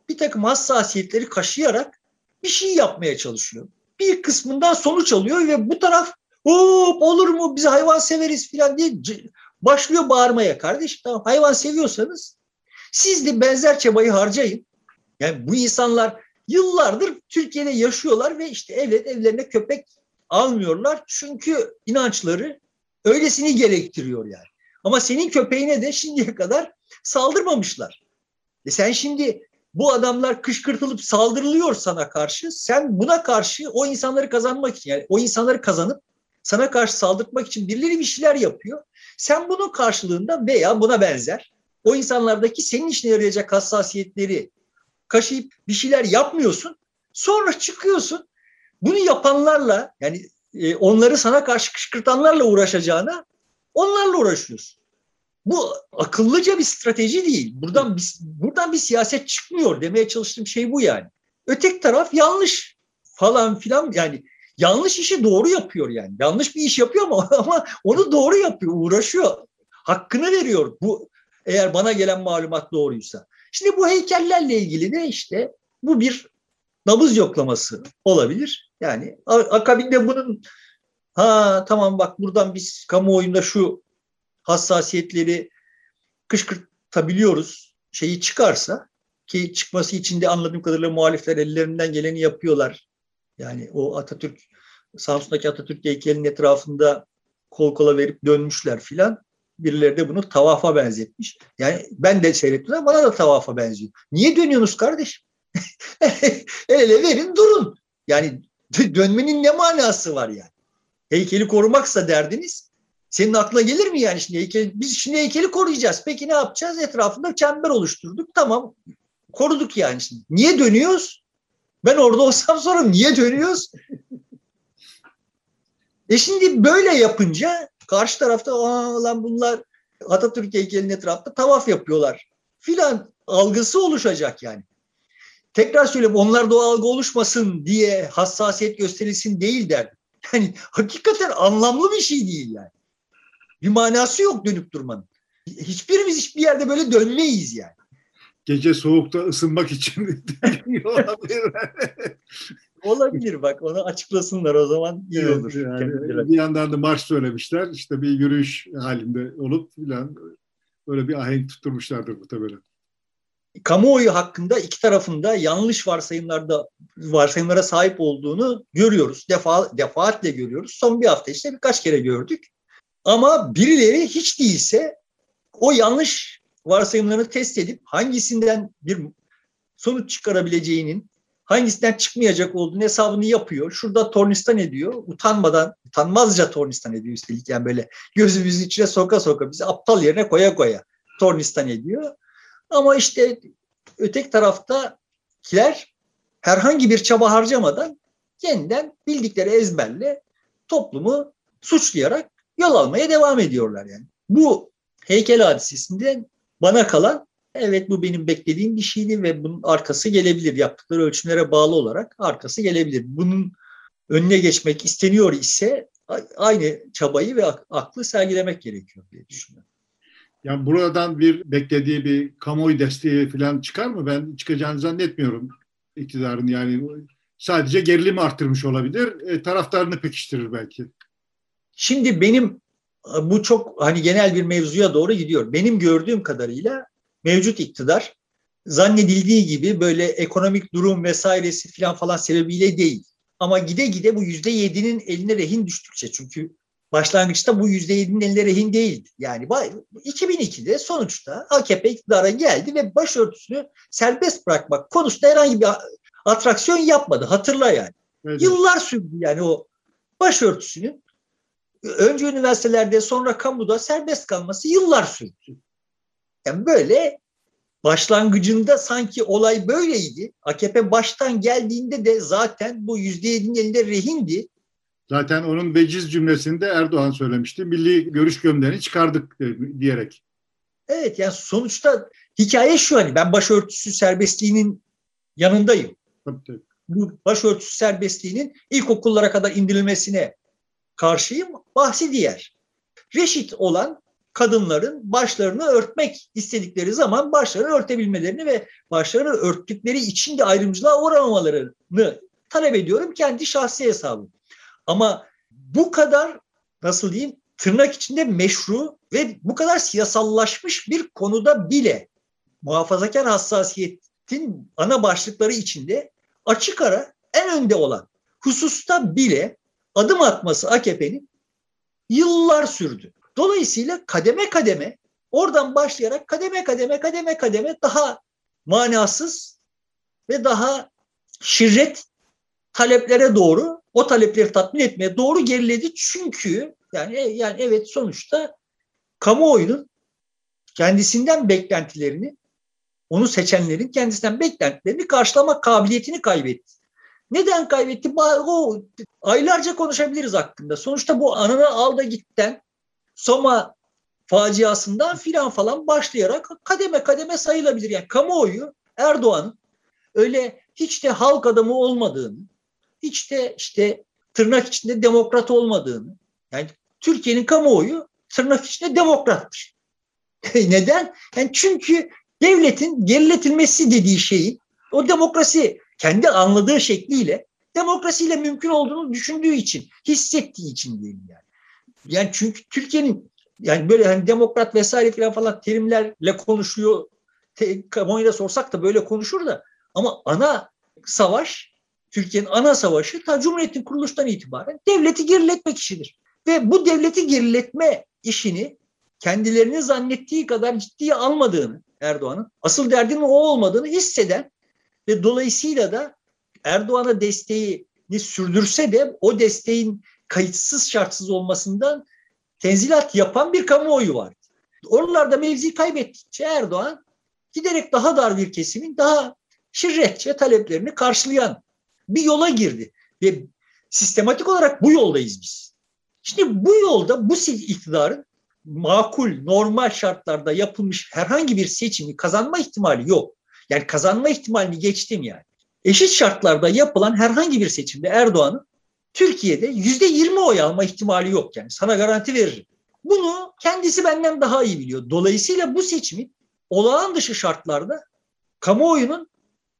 bir takım hassasiyetleri kaşıyarak bir şey yapmaya çalışıyor. Bir kısmından sonuç alıyor ve bu taraf hop olur mu biz hayvan severiz falan diye başlıyor bağırmaya. Kardeşim tamam hayvan seviyorsanız siz de benzer çabayı harcayın. Yani bu insanlar yıllardır Türkiye'de yaşıyorlar ve işte evet evlerine köpek almıyorlar. Çünkü inançları öylesini gerektiriyor yani. Ama senin köpeğine de şimdiye kadar saldırmamışlar. E sen şimdi bu adamlar kışkırtılıp saldırılıyor sana karşı. Sen buna karşı o insanları kazanmak için yani o insanları kazanıp sana karşı saldırmak için birileri bir şeyler yapıyor. Sen bunun karşılığında veya buna benzer o insanlardaki senin işine yarayacak hassasiyetleri kaşıyıp bir şeyler yapmıyorsun. Sonra çıkıyorsun. Bunu yapanlarla yani e, onları sana karşı kışkırtanlarla uğraşacağına onlarla uğraşıyorsun. Bu akıllıca bir strateji değil. Buradan bir, buradan bir siyaset çıkmıyor demeye çalıştığım şey bu yani. Ötek taraf yanlış falan filan yani yanlış işi doğru yapıyor yani. Yanlış bir iş yapıyor ama, [laughs] ama onu doğru yapıyor, uğraşıyor. Hakkını veriyor. Bu eğer bana gelen malumat doğruysa. Şimdi bu heykellerle ilgili de işte bu bir nabız yoklaması olabilir. Yani akabinde bunun ha tamam bak buradan biz kamuoyunda şu hassasiyetleri kışkırtabiliyoruz şeyi çıkarsa ki çıkması için de anladığım kadarıyla muhalifler ellerinden geleni yapıyorlar. Yani o Atatürk Samsun'daki Atatürk heykelinin etrafında kol kola verip dönmüşler filan. Birileri de bunu tavafa benzetmiş. Yani ben de seyrettim ama bana da tavafa benziyor. Niye dönüyorsunuz kardeşim? [laughs] El ele verin durun. Yani dönmenin ne manası var yani? Heykeli korumaksa derdiniz. Senin aklına gelir mi yani şimdi heykel, biz şimdi heykeli koruyacağız. Peki ne yapacağız? Etrafında çember oluşturduk. Tamam koruduk yani şimdi. Niye dönüyoruz? Ben orada [laughs] olsam sonra niye dönüyoruz? e şimdi böyle yapınca karşı tarafta Aa, lan bunlar Atatürk heykelinin etrafında tavaf yapıyorlar filan algısı oluşacak yani. Tekrar söyleyeyim onlarda o algı oluşmasın diye hassasiyet gösterilsin değil der. Yani hakikaten anlamlı bir şey değil yani. Bir manası yok dönüp durmanın. Hiçbirimiz hiçbir yerde böyle dönmeyiz yani. Gece soğukta ısınmak için [laughs] olabilir. olabilir bak onu açıklasınlar o zaman iyi evet, olur. Yani, bir yandan da marş söylemişler işte bir yürüyüş halinde olup filan böyle bir ahenk tutturmuşlardır muhtemelen. Kamuoyu hakkında iki tarafında yanlış varsayımlarda varsayımlara sahip olduğunu görüyoruz. Defa, defaatle görüyoruz. Son bir hafta işte birkaç kere gördük. Ama birileri hiç değilse o yanlış varsayımlarını test edip hangisinden bir sonuç çıkarabileceğinin hangisinden çıkmayacak olduğunu hesabını yapıyor. Şurada tornistan ediyor. Utanmadan, utanmazca tornistan ediyor üstelik. Yani böyle gözümüzün içine soka soka bizi aptal yerine koya koya tornistan ediyor. Ama işte ötek taraftakiler herhangi bir çaba harcamadan yeniden bildikleri ezberle toplumu suçlayarak yol almaya devam ediyorlar yani. Bu heykel hadisesinden bana kalan evet bu benim beklediğim bir şeydi ve bunun arkası gelebilir. Yaptıkları ölçümlere bağlı olarak arkası gelebilir. Bunun önüne geçmek isteniyor ise aynı çabayı ve aklı sergilemek gerekiyor diye düşünüyorum. Yani buradan bir beklediği bir kamuoyu desteği falan çıkar mı? Ben çıkacağını zannetmiyorum iktidarın yani sadece gerilimi arttırmış olabilir. E, taraftarını pekiştirir belki. Şimdi benim bu çok hani genel bir mevzuya doğru gidiyor. Benim gördüğüm kadarıyla mevcut iktidar zannedildiği gibi böyle ekonomik durum vesairesi falan falan sebebiyle değil. Ama gide gide bu yüzde yedinin eline rehin düştükçe çünkü başlangıçta bu yüzde yedinin eline rehin değildi. Yani 2002'de sonuçta AKP iktidara geldi ve başörtüsünü serbest bırakmak konusunda herhangi bir atraksiyon yapmadı. Hatırla yani. Evet. Yıllar sürdü yani o başörtüsünün önce üniversitelerde sonra kamuda serbest kalması yıllar sürdü. Yani böyle başlangıcında sanki olay böyleydi. AKP baştan geldiğinde de zaten bu yüzde yedinin elinde rehindi. Zaten onun veciz cümlesinde Erdoğan söylemişti. Milli görüş gömleğini çıkardık diyerek. Evet yani sonuçta hikaye şu hani ben başörtüsü serbestliğinin yanındayım. Tabii, tabii. Bu başörtüsü serbestliğinin ilkokullara kadar indirilmesine karşıyım. Bahsi diğer. Reşit olan kadınların başlarını örtmek istedikleri zaman başlarını örtebilmelerini ve başlarını örttükleri için de ayrımcılığa uğramamalarını talep ediyorum kendi şahsi hesabım. Ama bu kadar nasıl diyeyim tırnak içinde meşru ve bu kadar siyasallaşmış bir konuda bile muhafazakar hassasiyetin ana başlıkları içinde açık ara en önde olan hususta bile adım atması AKP'nin yıllar sürdü. Dolayısıyla kademe kademe oradan başlayarak kademe kademe kademe kademe daha manasız ve daha şirret taleplere doğru o talepleri tatmin etmeye doğru geriledi. Çünkü yani e, yani evet sonuçta kamuoyunun kendisinden beklentilerini onu seçenlerin kendisinden beklentilerini karşılama kabiliyetini kaybetti. Neden kaybetti? O aylarca konuşabiliriz hakkında. Sonuçta bu anını al gitten Soma faciasından filan falan başlayarak kademe kademe sayılabilir. Yani kamuoyu Erdoğan'ın öyle hiç de halk adamı olmadığını, hiç de işte tırnak içinde demokrat olmadığını, yani Türkiye'nin kamuoyu tırnak içinde demokrattır. [laughs] Neden? Yani çünkü devletin geriletilmesi dediği şeyi o demokrasi kendi anladığı şekliyle demokrasiyle mümkün olduğunu düşündüğü için, hissettiği için diyelim yani. Yani çünkü Türkiye'nin yani böyle hani demokrat vesaire falan falan terimlerle konuşuyor. Te, kamuoyuna sorsak da böyle konuşur da ama ana savaş Türkiye'nin ana savaşı ta Cumhuriyet'in kuruluştan itibaren devleti geriletmek işidir. Ve bu devleti geriletme işini kendilerini zannettiği kadar ciddiye almadığını Erdoğan'ın asıl derdinin o olmadığını hisseden ve dolayısıyla da Erdoğan'a desteğini sürdürse de o desteğin kayıtsız şartsız olmasından tenzilat yapan bir kamuoyu var. Oralarda mevzi kaybettikçe Erdoğan giderek daha dar bir kesimin daha şirretçe taleplerini karşılayan bir yola girdi. Ve sistematik olarak bu yoldayız biz. Şimdi bu yolda bu iktidarın makul, normal şartlarda yapılmış herhangi bir seçimi kazanma ihtimali yok. Yani kazanma ihtimalini geçtim yani. Eşit şartlarda yapılan herhangi bir seçimde Erdoğan'ın Türkiye'de yüzde yirmi oy alma ihtimali yok yani. Sana garanti veririm. Bunu kendisi benden daha iyi biliyor. Dolayısıyla bu seçimi olağan dışı şartlarda kamuoyunun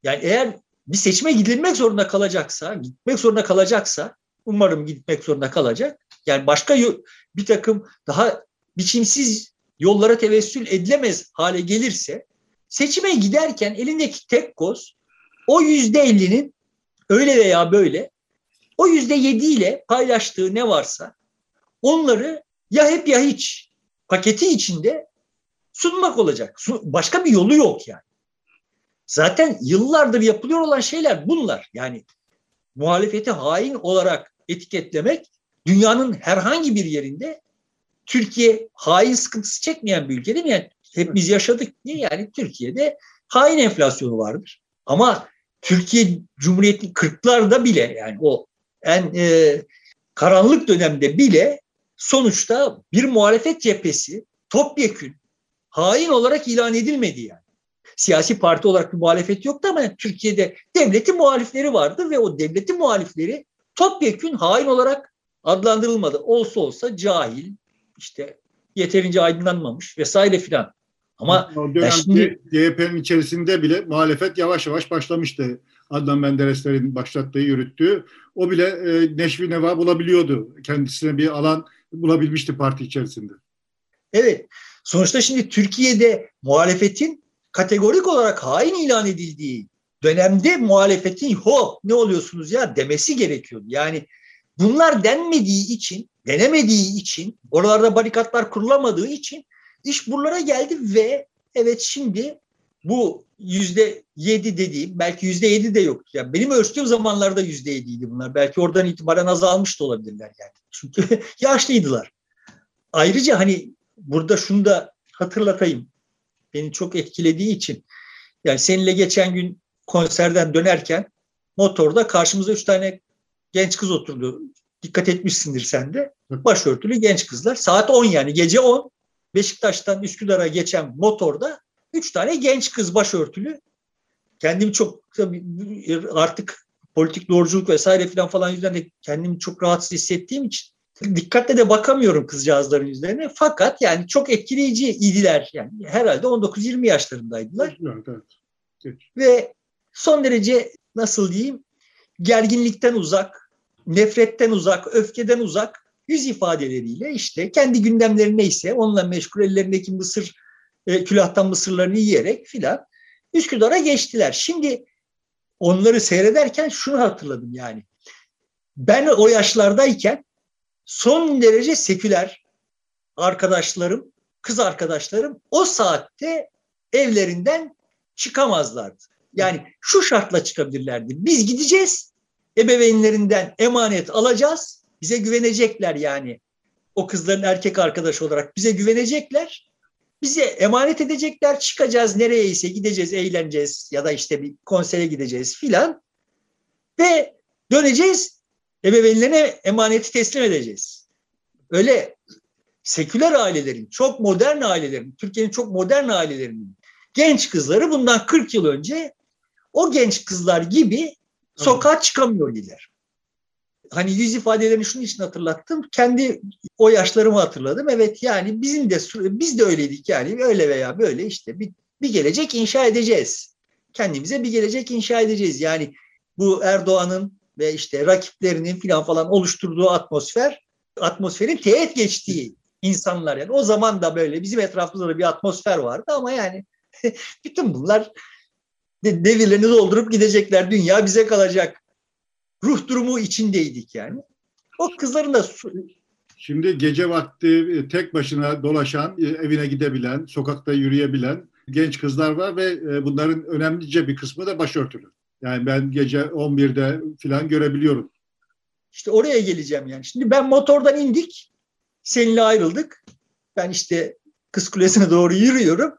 yani eğer bir seçime gidilmek zorunda kalacaksa, gitmek zorunda kalacaksa, umarım gitmek zorunda kalacak. Yani başka bir takım daha biçimsiz yollara tevessül edilemez hale gelirse seçime giderken elindeki tek koz o yüzde ellinin öyle veya böyle o yüzde yedi ile paylaştığı ne varsa onları ya hep ya hiç paketi içinde sunmak olacak. Başka bir yolu yok yani. Zaten yıllardır yapılıyor olan şeyler bunlar. Yani muhalefeti hain olarak etiketlemek dünyanın herhangi bir yerinde Türkiye hain sıkıntısı çekmeyen bir ülke değil mi? Yani hepimiz yaşadık diye yani Türkiye'de hain enflasyonu vardır. Ama Türkiye Cumhuriyeti 40'larda bile yani o en e, karanlık dönemde bile sonuçta bir muhalefet cephesi topyekün hain olarak ilan edilmedi yani. Siyasi parti olarak bir muhalefet yoktu ama Türkiye'de devletin muhalifleri vardı ve o devletin muhalifleri topyekün hain olarak adlandırılmadı. Olsa olsa cahil, işte yeterince aydınlanmamış vesaire filan. Ama o dönemde şimdi, CHP'nin içerisinde bile muhalefet yavaş yavaş başlamıştı. Adnan Mendereslerin başlattığı, yürüttüğü. O bile e, neşvi neva bulabiliyordu. Kendisine bir alan bulabilmişti parti içerisinde. Evet. Sonuçta şimdi Türkiye'de muhalefetin kategorik olarak hain ilan edildiği dönemde muhalefetin ho ne oluyorsunuz ya demesi gerekiyordu. Yani bunlar denmediği için, denemediği için, oralarda barikatlar kurulamadığı için iş buralara geldi ve evet şimdi bu yüzde yedi dediğim belki yüzde yedi de yok. Yani benim ölçtüğüm zamanlarda yüzde yediydi bunlar. Belki oradan itibaren azalmış da olabilirler yani. Çünkü [laughs] yaşlıydılar. Ayrıca hani burada şunu da hatırlatayım. Beni çok etkilediği için. Yani seninle geçen gün konserden dönerken motorda karşımıza üç tane genç kız oturdu. Dikkat etmişsindir sen de. Başörtülü genç kızlar. Saat 10 yani gece 10. Beşiktaş'tan Üsküdar'a geçen motorda üç tane genç kız başörtülü. Kendimi çok tabii artık politik doğruculuk vesaire falan falan yüzünden de kendimi çok rahatsız hissettiğim için dikkatle de bakamıyorum kızcağızların yüzlerine. Fakat yani çok etkileyici idiler. Yani herhalde 19-20 yaşlarındaydılar. Evet, evet. Ve son derece nasıl diyeyim gerginlikten uzak, nefretten uzak, öfkeden uzak yüz ifadeleriyle işte kendi gündemleri neyse onunla meşgul ellerindeki mısır e, külahtan mısırlarını yiyerek filan Üsküdar'a geçtiler. Şimdi onları seyrederken şunu hatırladım yani. Ben o yaşlardayken son derece seküler arkadaşlarım, kız arkadaşlarım o saatte evlerinden çıkamazlardı. Yani şu şartla çıkabilirlerdi. Biz gideceğiz, ebeveynlerinden emanet alacağız, bize güvenecekler yani. O kızların erkek arkadaş olarak bize güvenecekler. Bize emanet edecekler, çıkacağız nereyeyse gideceğiz, eğleneceğiz ya da işte bir konsere gideceğiz filan. Ve döneceğiz, ebeveynlerine emaneti teslim edeceğiz. Öyle seküler ailelerin, çok modern ailelerin, Türkiye'nin çok modern ailelerinin genç kızları bundan 40 yıl önce o genç kızlar gibi sokağa çıkamıyor idiler. Hani yüz ifadelerini şunun için hatırlattım. Kendi o yaşlarımı hatırladım. Evet yani bizim de biz de öyleydik yani öyle veya böyle işte bir, bir gelecek inşa edeceğiz. Kendimize bir gelecek inşa edeceğiz. Yani bu Erdoğan'ın ve işte rakiplerinin filan falan oluşturduğu atmosfer atmosferin teğet geçtiği insanlar yani o zaman da böyle bizim etrafımızda da bir atmosfer vardı ama yani [laughs] bütün bunlar devirlerini doldurup gidecekler. Dünya bize kalacak. Ruh durumu içindeydik yani. O kızların da Şimdi gece vakti e, tek başına dolaşan, e, evine gidebilen, sokakta yürüyebilen genç kızlar var ve e, bunların önemlice bir kısmı da başörtülü. Yani ben gece 11'de falan görebiliyorum. İşte oraya geleceğim yani. Şimdi ben motordan indik. Seninle ayrıldık. Ben işte Kız Kulesi'ne doğru yürüyorum.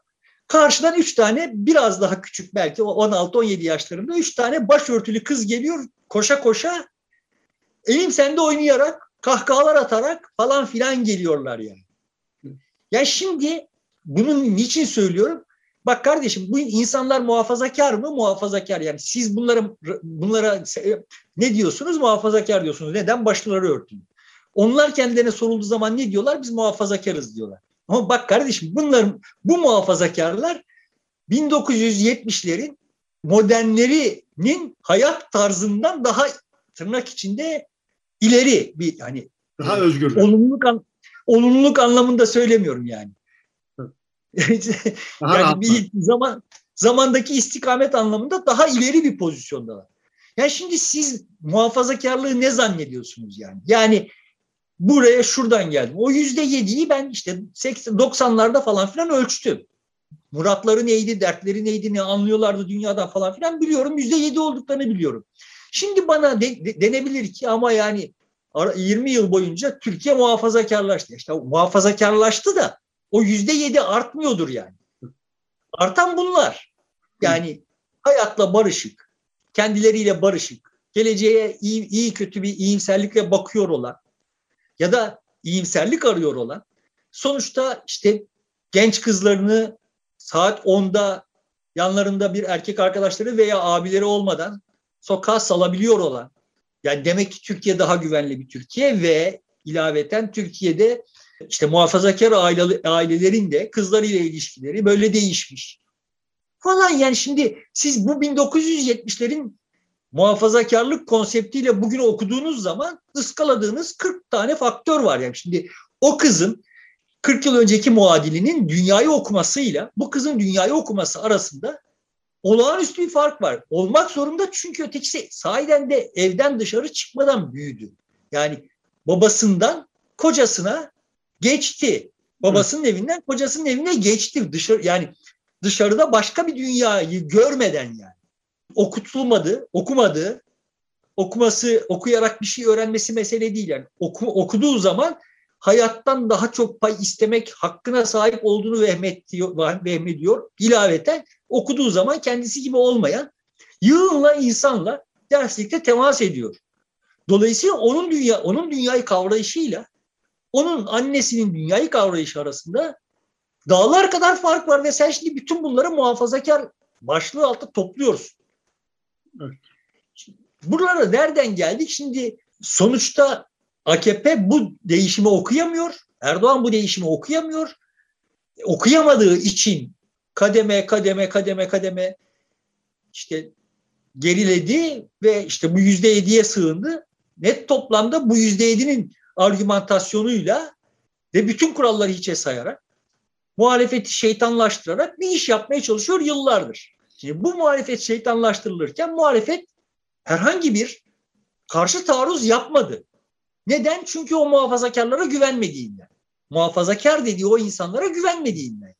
Karşıdan üç tane biraz daha küçük belki 16-17 yaşlarında üç tane başörtülü kız geliyor koşa koşa elim sende oynayarak kahkahalar atarak falan filan geliyorlar yani. Ya şimdi bunun niçin söylüyorum? Bak kardeşim bu insanlar muhafazakar mı? Muhafazakar yani siz bunlara bunlara ne diyorsunuz? Muhafazakar diyorsunuz. Neden? Başları örtülü. Onlar kendilerine sorulduğu zaman ne diyorlar? Biz muhafazakarız diyorlar. Ama bak kardeşim bunların bu muhafazakarlar 1970'lerin modernlerinin hayat tarzından daha tırnak içinde ileri bir hani daha özgür. Olumluluk, olumluluk anlamında söylemiyorum yani. yani bir zaman zamandaki istikamet anlamında daha ileri bir pozisyondalar. Yani şimdi siz muhafazakarlığı ne zannediyorsunuz yani? Yani buraya şuradan geldim. O yüzde yediyi ben işte 80, 90'larda falan filan ölçtüm. Muratları neydi, dertleri neydi, ne anlıyorlardı dünyadan falan filan biliyorum. Yüzde yedi olduklarını biliyorum. Şimdi bana de, de, denebilir ki ama yani 20 yıl boyunca Türkiye muhafazakarlaştı. İşte muhafazakarlaştı da o yüzde yedi artmıyordur yani. Artan bunlar. Yani hayatla barışık, kendileriyle barışık, geleceğe iyi, iyi kötü bir iyimserlikle bakıyor olan, ya da iyimserlik arıyor olan sonuçta işte genç kızlarını saat 10'da yanlarında bir erkek arkadaşları veya abileri olmadan sokağa salabiliyor olan yani demek ki Türkiye daha güvenli bir Türkiye ve ilaveten Türkiye'de işte muhafazakar aile, ailelerin de kızlarıyla ilişkileri böyle değişmiş. Falan yani şimdi siz bu 1970'lerin muhafazakarlık konseptiyle bugün okuduğunuz zaman ıskaladığınız 40 tane faktör var. Yani şimdi o kızın 40 yıl önceki muadilinin dünyayı okumasıyla bu kızın dünyayı okuması arasında olağanüstü bir fark var. Olmak zorunda çünkü ötekisi sahiden de evden dışarı çıkmadan büyüdü. Yani babasından kocasına geçti. Babasının Hı. evinden kocasının evine geçti. Dışarı yani dışarıda başka bir dünyayı görmeden yani. Okutulmadı, okumadı. Okuması, okuyarak bir şey öğrenmesi mesele değil yani. Oku, okuduğu zaman hayattan daha çok pay istemek hakkına sahip olduğunu vehmediyor, vehmediyor. İlaveten okuduğu zaman kendisi gibi olmayan yığınla insanla derslikte temas ediyor. Dolayısıyla onun dünya onun dünyayı kavrayışıyla onun annesinin dünyayı kavrayışı arasında dağlar kadar fark var ve sen şimdi bütün bunları muhafazakar başlığı altında topluyoruz. Buralara nereden geldik? Şimdi sonuçta AKP bu değişimi okuyamıyor. Erdoğan bu değişimi okuyamıyor. Okuyamadığı için kademe kademe kademe kademe işte geriledi ve işte bu yüzde yediye sığındı. Net toplamda bu yüzde yedinin argümantasyonuyla ve bütün kuralları hiçe sayarak muhalefeti şeytanlaştırarak bir iş yapmaya çalışıyor yıllardır. Şimdi bu muhalefet şeytanlaştırılırken muhalefet herhangi bir karşı taarruz yapmadı. Neden? Çünkü o muhafazakarlara güvenmediğinden. Muhafazakar dediği o insanlara güvenmediğinden.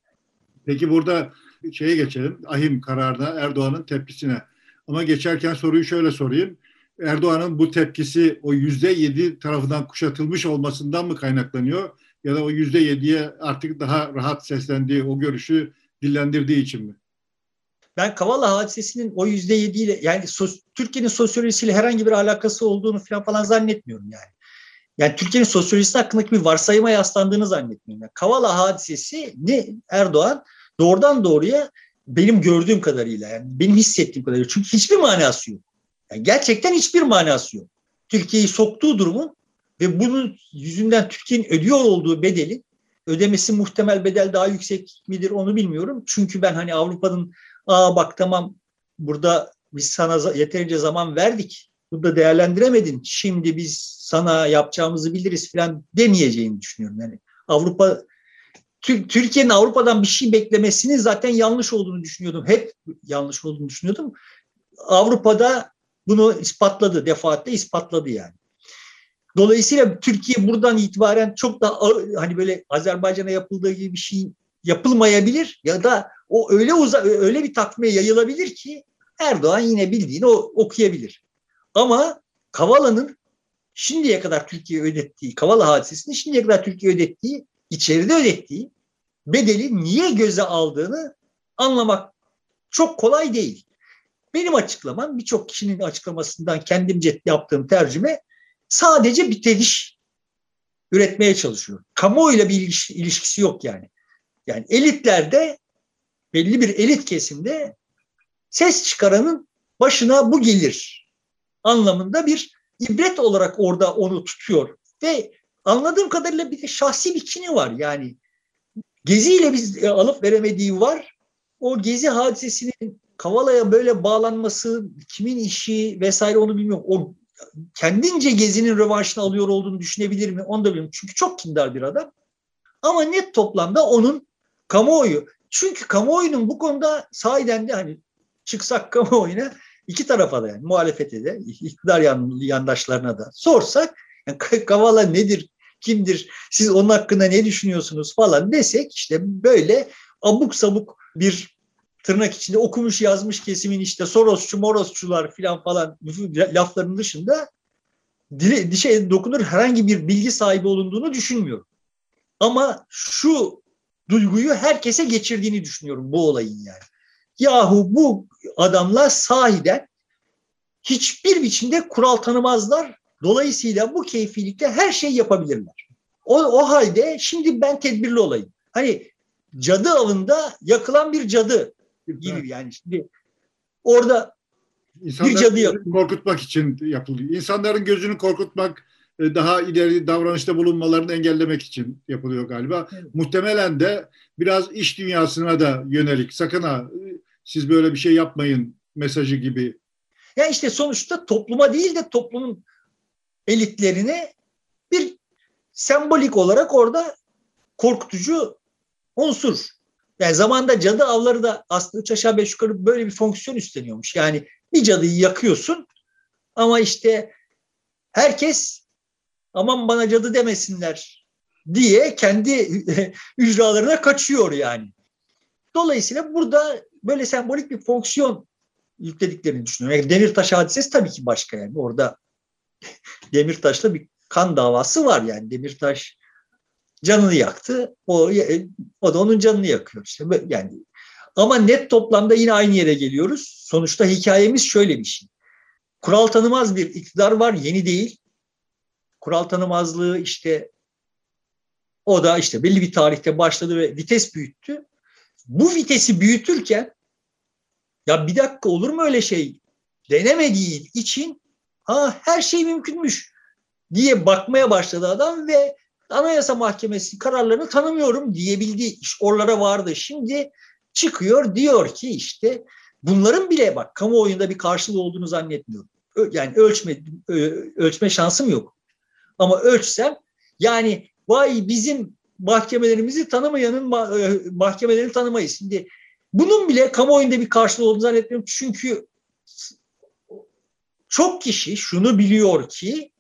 Peki burada şeye geçelim. Ahim kararına Erdoğan'ın tepkisine. Ama geçerken soruyu şöyle sorayım. Erdoğan'ın bu tepkisi o yüzde yedi tarafından kuşatılmış olmasından mı kaynaklanıyor? Ya da o yüzde yediye artık daha rahat seslendiği, o görüşü dillendirdiği için mi? Ben Kavala hadisesinin o yüzde yediyle yani sos, Türkiye'nin sosyolojisiyle herhangi bir alakası olduğunu falan falan zannetmiyorum yani. Yani Türkiye'nin sosyolojisi hakkındaki bir varsayıma yaslandığını zannetmiyorum. Yani Kavala hadisesi ne Erdoğan doğrudan doğruya benim gördüğüm kadarıyla yani benim hissettiğim kadarıyla çünkü hiçbir manası yok. Yani gerçekten hiçbir manası yok. Türkiye'yi soktuğu durumun ve bunun yüzünden Türkiye'nin ödüyor olduğu bedeli ödemesi muhtemel bedel daha yüksek midir onu bilmiyorum. Çünkü ben hani Avrupa'nın aa bak tamam burada biz sana yeterince zaman verdik. Burada değerlendiremedin. Şimdi biz sana yapacağımızı biliriz falan demeyeceğini düşünüyorum. Yani Avrupa Türkiye'nin Avrupa'dan bir şey beklemesinin zaten yanlış olduğunu düşünüyordum. Hep yanlış olduğunu düşünüyordum. Avrupa'da bunu ispatladı, defaatle ispatladı yani. Dolayısıyla Türkiye buradan itibaren çok da hani böyle Azerbaycan'a yapıldığı gibi bir şey yapılmayabilir ya da o öyle uza öyle bir takvime yayılabilir ki Erdoğan yine bildiğini okuyabilir. Ama Kavala'nın şimdiye kadar Türkiye ödettiği, Kavala hadisesini şimdiye kadar Türkiye ödettiği, içeride ödettiği bedeli niye göze aldığını anlamak çok kolay değil. Benim açıklamam birçok kişinin açıklamasından kendimce yaptığım tercüme sadece bir tediş üretmeye çalışıyor. Kamuoyuyla bir ilişkisi yok yani. Yani elitlerde belli bir elit kesimde ses çıkaranın başına bu gelir anlamında bir ibret olarak orada onu tutuyor. Ve anladığım kadarıyla bir de şahsi bir kini var. Yani Gezi ile biz alıp veremediği var. O Gezi hadisesinin Kavala'ya böyle bağlanması, kimin işi vesaire onu bilmiyorum. O kendince Gezi'nin rövanşını alıyor olduğunu düşünebilir mi? Onu da bilmiyorum. Çünkü çok kindar bir adam. Ama net toplamda onun kamuoyu. Çünkü kamuoyunun bu konuda sahiden de hani çıksak kamuoyuna iki tarafa da yani muhalefete de iktidar yandaşlarına da sorsak yani Kavala nedir, kimdir, siz onun hakkında ne düşünüyorsunuz? falan desek işte böyle abuk sabuk bir tırnak içinde okumuş yazmış kesimin işte Sorosçu, Morosçular falan falan laflarının dışında dile, dişe dokunur herhangi bir bilgi sahibi olunduğunu düşünmüyorum. Ama şu duyguyu herkese geçirdiğini düşünüyorum bu olayın yani. Yahu bu adamlar sahiden hiçbir biçimde kural tanımazlar. Dolayısıyla bu keyfilikte her şey yapabilirler. O, o halde şimdi ben tedbirli olayım. Hani cadı avında yakılan bir cadı gibi yani şimdi orada İnsanların bir cadı korkutmak için yapılıyor. İnsanların gözünü korkutmak daha ileri davranışta bulunmalarını engellemek için yapılıyor galiba. Evet. Muhtemelen de biraz iş dünyasına da yönelik sakın ha siz böyle bir şey yapmayın mesajı gibi. Ya işte sonuçta topluma değil de toplumun elitlerine bir sembolik olarak orada korkutucu unsur. Yani zamanda cadı avları da aslında üç aşağı beş yukarı böyle bir fonksiyon üstleniyormuş. Yani bir cadıyı yakıyorsun ama işte herkes aman bana cadı demesinler diye kendi [laughs] ücralarına kaçıyor yani. Dolayısıyla burada böyle sembolik bir fonksiyon yüklediklerini düşünüyorum. Yani Demirtaş hadisesi tabii ki başka yani. Orada [laughs] Demirtaş'la bir kan davası var yani. Demirtaş canını yaktı. O, o da onun canını yakıyor. İşte yani ama net toplamda yine aynı yere geliyoruz. Sonuçta hikayemiz şöyle bir şey. Kural tanımaz bir iktidar var, yeni değil. Kural tanımazlığı işte o da işte belli bir tarihte başladı ve vites büyüttü. Bu vitesi büyütürken ya bir dakika olur mu öyle şey denemediği için ha her şey mümkünmüş diye bakmaya başladı adam ve Anayasa Mahkemesi kararlarını tanımıyorum diyebildi. İş oralara vardı. Şimdi çıkıyor diyor ki işte bunların bile bak kamuoyunda bir karşılığı olduğunu zannetmiyorum. Yani ölçme ölçme şansım yok. Ama ölçsem yani vay bizim mahkemelerimizi tanımayanın mahkemelerini tanımayız. Şimdi bunun bile kamuoyunda bir karşılığı olduğunu zannetmiyorum. Çünkü çok kişi şunu biliyor ki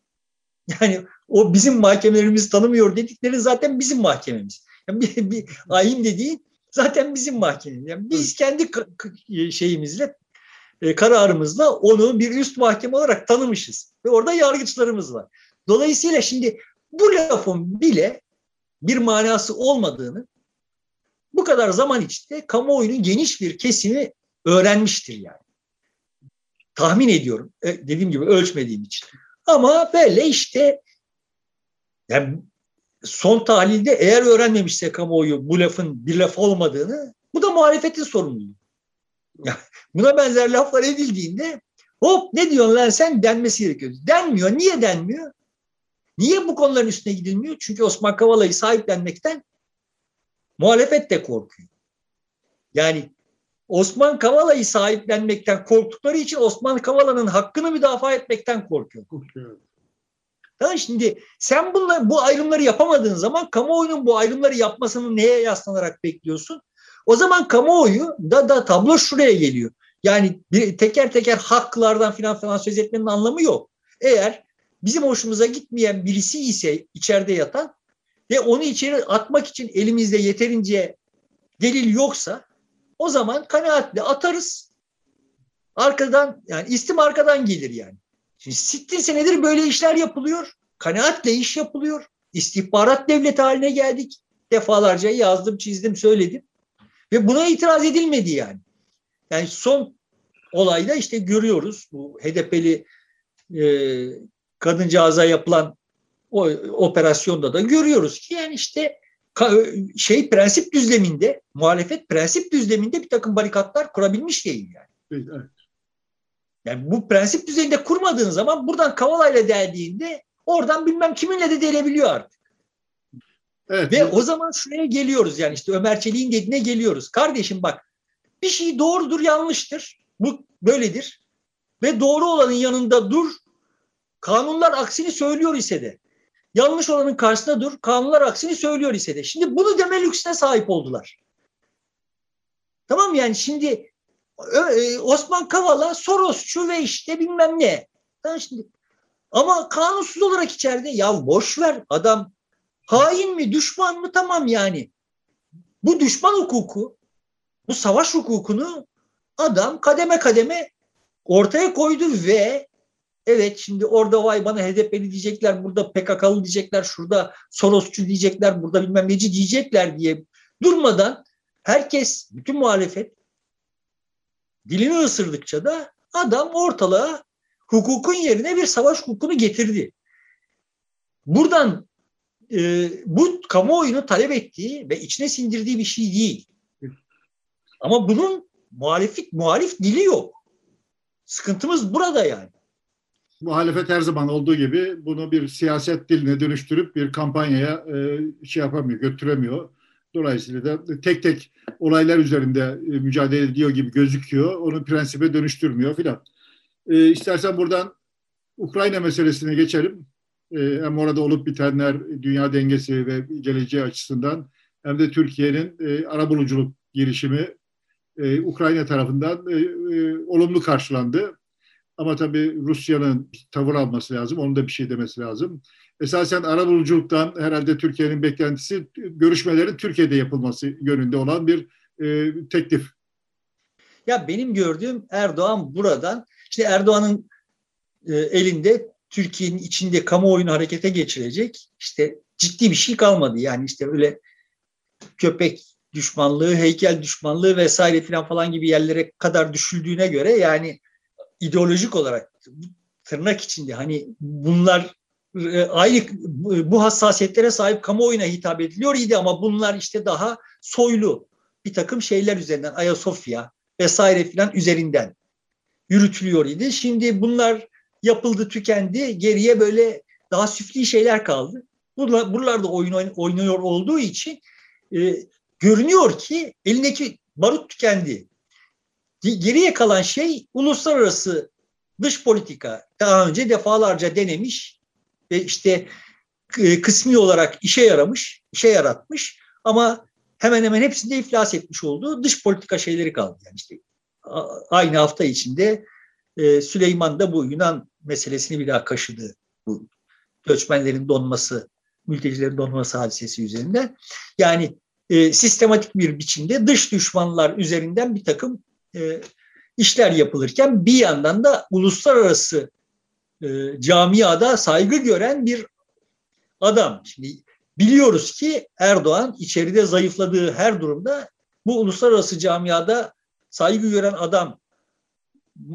yani o bizim mahkemelerimizi tanımıyor dedikleri zaten bizim mahkememiz. Yani bir, bir ayin dediği zaten bizim mahkememiz. Yani biz kendi şeyimizle e, kararımızla onu bir üst mahkeme olarak tanımışız. Ve orada yargıçlarımız var. Dolayısıyla şimdi bu lafın bile bir manası olmadığını bu kadar zaman içinde kamuoyunun geniş bir kesimi öğrenmiştir yani. Tahmin ediyorum. E, dediğim gibi ölçmediğim için. Ama böyle işte yani son tahlilde eğer öğrenmemişse kamuoyu bu lafın bir laf olmadığını bu da muhalefetin sorumluluğu. [laughs] Buna benzer laflar edildiğinde hop ne diyorsun lan sen denmesi gerekiyor. Denmiyor. Niye denmiyor? Niye bu konuların üstüne gidilmiyor? Çünkü Osman Kavala'yı sahiplenmekten muhalefet de korkuyor. Yani Osman Kavala'yı sahiplenmekten korktukları için Osman Kavala'nın hakkını müdafaa etmekten korkuyor. Tamam şimdi sen bunlar, bu ayrımları yapamadığın zaman kamuoyunun bu ayrımları yapmasını neye yaslanarak bekliyorsun? O zaman kamuoyu da da tablo şuraya geliyor. Yani bir, teker teker haklardan filan falan söz etmenin anlamı yok. Eğer bizim hoşumuza gitmeyen birisi ise içeride yatan ve onu içeri atmak için elimizde yeterince delil yoksa o zaman kanaatle atarız. Arkadan yani istim arkadan gelir yani. Şimdi sittin senedir böyle işler yapılıyor. Kanaatle iş yapılıyor. İstihbarat devleti haline geldik. Defalarca yazdım, çizdim, söyledim. Ve buna itiraz edilmedi yani. Yani son olayda işte görüyoruz bu HDP'li e, kadıncağıza yapılan o operasyonda da görüyoruz ki yani işte şey prensip düzleminde muhalefet prensip düzleminde bir takım barikatlar kurabilmiş değil yani. Evet. Yani bu prensip düzeyinde kurmadığın zaman buradan Kavala'yla deldiğinde oradan bilmem kiminle de delebiliyor artık. Evet. Ve o zaman şuraya geliyoruz yani işte Ömer Çelik'in dediğine geliyoruz. Kardeşim bak bir şey doğrudur yanlıştır. Bu böyledir. Ve doğru olanın yanında dur. Kanunlar aksini söylüyor ise de. Yanlış olanın karşısında dur. Kanunlar aksini söylüyor ise de. Şimdi bunu deme lüksüne sahip oldular. Tamam yani şimdi e, Osman Kavala Sorosçu ve işte bilmem ne. Tamam şimdi ama kanunsuz olarak içeride ya boş ver adam hain mi düşman mı tamam yani. Bu düşman hukuku bu savaş hukukunu adam kademe kademe ortaya koydu ve evet şimdi orada vay bana HDP'li diyecekler, burada PKK'lı diyecekler, şurada Sorosçu diyecekler, burada bilmem neci diyecekler diye durmadan herkes, bütün muhalefet dilini ısırdıkça da adam ortalığa hukukun yerine bir savaş hukukunu getirdi. Buradan e, bu kamuoyunu talep ettiği ve içine sindirdiği bir şey değil. Ama bunun muhaliflik, muhalif dili yok. Sıkıntımız burada yani. Muhalefet her zaman olduğu gibi bunu bir siyaset diline dönüştürüp bir kampanyaya e, şey yapamıyor, götüremiyor. Dolayısıyla da tek tek olaylar üzerinde e, mücadele ediyor gibi gözüküyor. Onu prensibe dönüştürmüyor filan. E, istersen buradan Ukrayna meselesine geçelim. E, hem orada olup bitenler dünya dengesi ve geleceği açısından hem de Türkiye'nin e, arabuluculuk girişimi e, Ukrayna tarafından e, e, olumlu karşılandı. Ama tabii Rusya'nın tavır alması lazım, onun da bir şey demesi lazım. Esasen arabuluculuktan herhalde Türkiye'nin beklentisi görüşmelerin Türkiye'de yapılması yönünde olan bir e, teklif. Ya benim gördüğüm Erdoğan buradan, işte Erdoğan'ın e, elinde Türkiye'nin içinde kamuoyunu harekete geçirecek işte ciddi bir şey kalmadı. Yani işte öyle köpek düşmanlığı, heykel düşmanlığı vesaire filan falan gibi yerlere kadar düşüldüğüne göre yani ideolojik olarak tırnak içinde hani bunlar e, aynı bu hassasiyetlere sahip kamuoyuna hitap ediliyor idi ama bunlar işte daha soylu bir takım şeyler üzerinden Ayasofya vesaire filan üzerinden yürütülüyor idi. Şimdi bunlar yapıldı, tükendi. Geriye böyle daha süfli şeyler kaldı. Bunlar, buralarda oyun oynuyor olduğu için e, görünüyor ki elindeki barut tükendi. Geriye kalan şey uluslararası dış politika. Daha önce defalarca denemiş ve işte e, kısmi olarak işe yaramış, işe yaratmış ama hemen hemen hepsinde iflas etmiş olduğu dış politika şeyleri kaldı. Yani işte aynı hafta içinde e, Süleyman da bu Yunan meselesini bir daha kaşıdı. Bu göçmenlerin donması, mültecilerin donması hadisesi üzerinden. Yani e, sistematik bir biçimde dış düşmanlar üzerinden bir takım e, işler yapılırken bir yandan da uluslararası e, camiada saygı gören bir adam. Şimdi biliyoruz ki Erdoğan içeride zayıfladığı her durumda bu uluslararası camiada saygı gören adam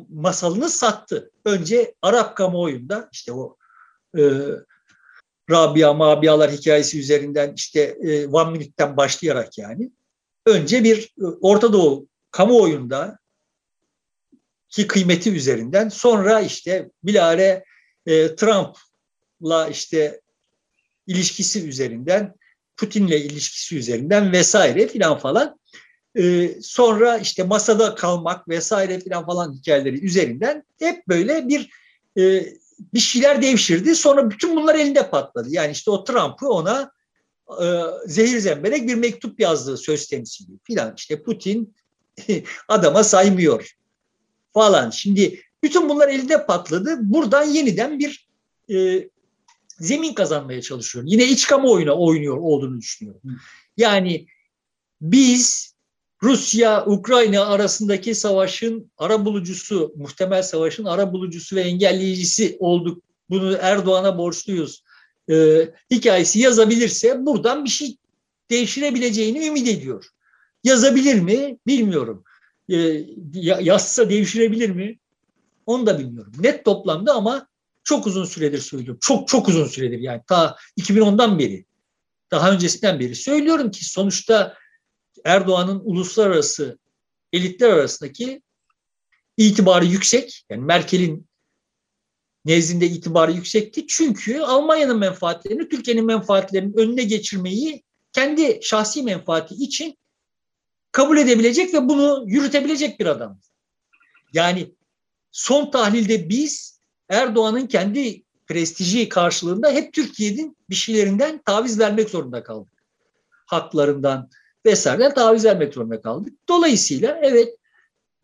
masalını sattı. Önce Arap kamuoyunda işte o e, Rabia Mabialar hikayesi üzerinden işte e, One Minute'den başlayarak yani önce bir e, Orta Doğu kamuoyunda ki kıymeti üzerinden sonra işte bilare e, Trump'la işte ilişkisi üzerinden Putin'le ilişkisi üzerinden vesaire filan falan e, sonra işte masada kalmak vesaire filan falan hikayeleri üzerinden hep böyle bir e, bir şeyler devşirdi. Sonra bütün bunlar elinde patladı. Yani işte o Trump'ı ona e, zehir zemberek bir mektup yazdığı söz temsili filan. İşte Putin [laughs] adama saymıyor falan. Şimdi bütün bunlar elinde patladı. Buradan yeniden bir e, zemin kazanmaya çalışıyor. Yine iç kamuoyuna oynuyor olduğunu düşünüyorum. Yani biz Rusya, Ukrayna arasındaki savaşın ara bulucusu, muhtemel savaşın ara bulucusu ve engelleyicisi olduk. Bunu Erdoğan'a borçluyuz. Ee, hikayesi yazabilirse buradan bir şey devşirebileceğini ümit ediyor. Yazabilir mi? Bilmiyorum. Ee, yazsa devşirebilir mi? Onu da bilmiyorum. Net toplamda ama çok uzun süredir söylüyorum. Çok çok uzun süredir yani ta 2010'dan beri. Daha öncesinden beri söylüyorum ki sonuçta Erdoğan'ın uluslararası elitler arasındaki itibarı yüksek. Yani Merkel'in nezdinde itibarı yüksekti. Çünkü Almanya'nın menfaatlerini Türkiye'nin menfaatlerinin önüne geçirmeyi kendi şahsi menfaati için kabul edebilecek ve bunu yürütebilecek bir adam. Yani son tahlilde biz Erdoğan'ın kendi prestiji karşılığında hep Türkiye'nin bir şeylerinden taviz vermek zorunda kaldık. Haklarından, vesaireden taviz vermek zorunda kaldık. Dolayısıyla evet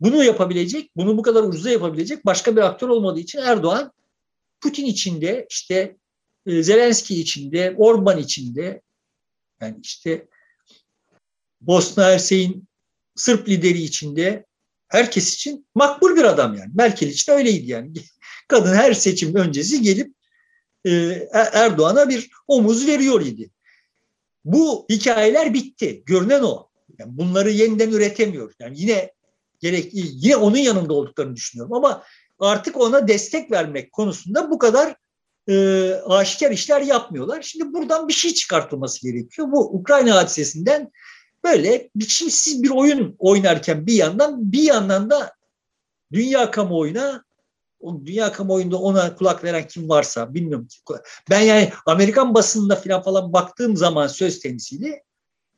bunu yapabilecek, bunu bu kadar ucuza yapabilecek başka bir aktör olmadığı için Erdoğan Putin içinde işte e, Zelenski içinde, Orban içinde yani işte Bosna Hersek'in Sırp lideri içinde herkes için makbul bir adam yani. Merkel için öyleydi yani. [laughs] Kadın her seçim öncesi gelip e, Erdoğan'a bir omuz veriyor idi. Bu hikayeler bitti. Görünen o. Yani bunları yeniden üretemiyor. Yani yine gerek yine onun yanında olduklarını düşünüyorum ama artık ona destek vermek konusunda bu kadar e, aşikar işler yapmıyorlar. Şimdi buradan bir şey çıkartılması gerekiyor. Bu Ukrayna hadisesinden böyle biçimsiz bir oyun oynarken bir yandan bir yandan da dünya kamuoyuna dünya kamuoyunda ona kulak veren kim varsa bilmiyorum. Ben yani Amerikan basınında falan falan baktığım zaman söz temsili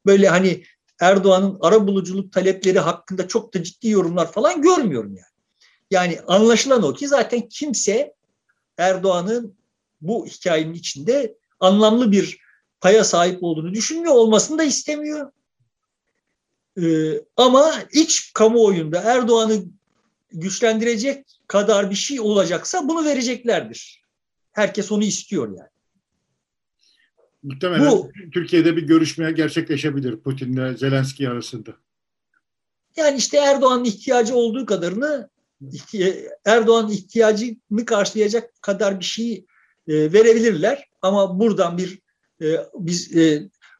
böyle hani Erdoğan'ın ara buluculuk talepleri hakkında çok da ciddi yorumlar falan görmüyorum yani. Yani anlaşılan o ki zaten kimse Erdoğan'ın bu hikayenin içinde anlamlı bir paya sahip olduğunu düşünmüyor, olmasını da istemiyor. Ee, ama iç kamuoyunda Erdoğan'ı güçlendirecek kadar bir şey olacaksa bunu vereceklerdir. Herkes onu istiyor yani. Muhtemelen Bu, Türkiye'de bir görüşme gerçekleşebilir Putin'le Zelenski arasında. Yani işte Erdoğan'ın ihtiyacı olduğu kadarını Erdoğan ihtiyacını karşılayacak kadar bir şeyi e, verebilirler. Ama buradan bir e, biz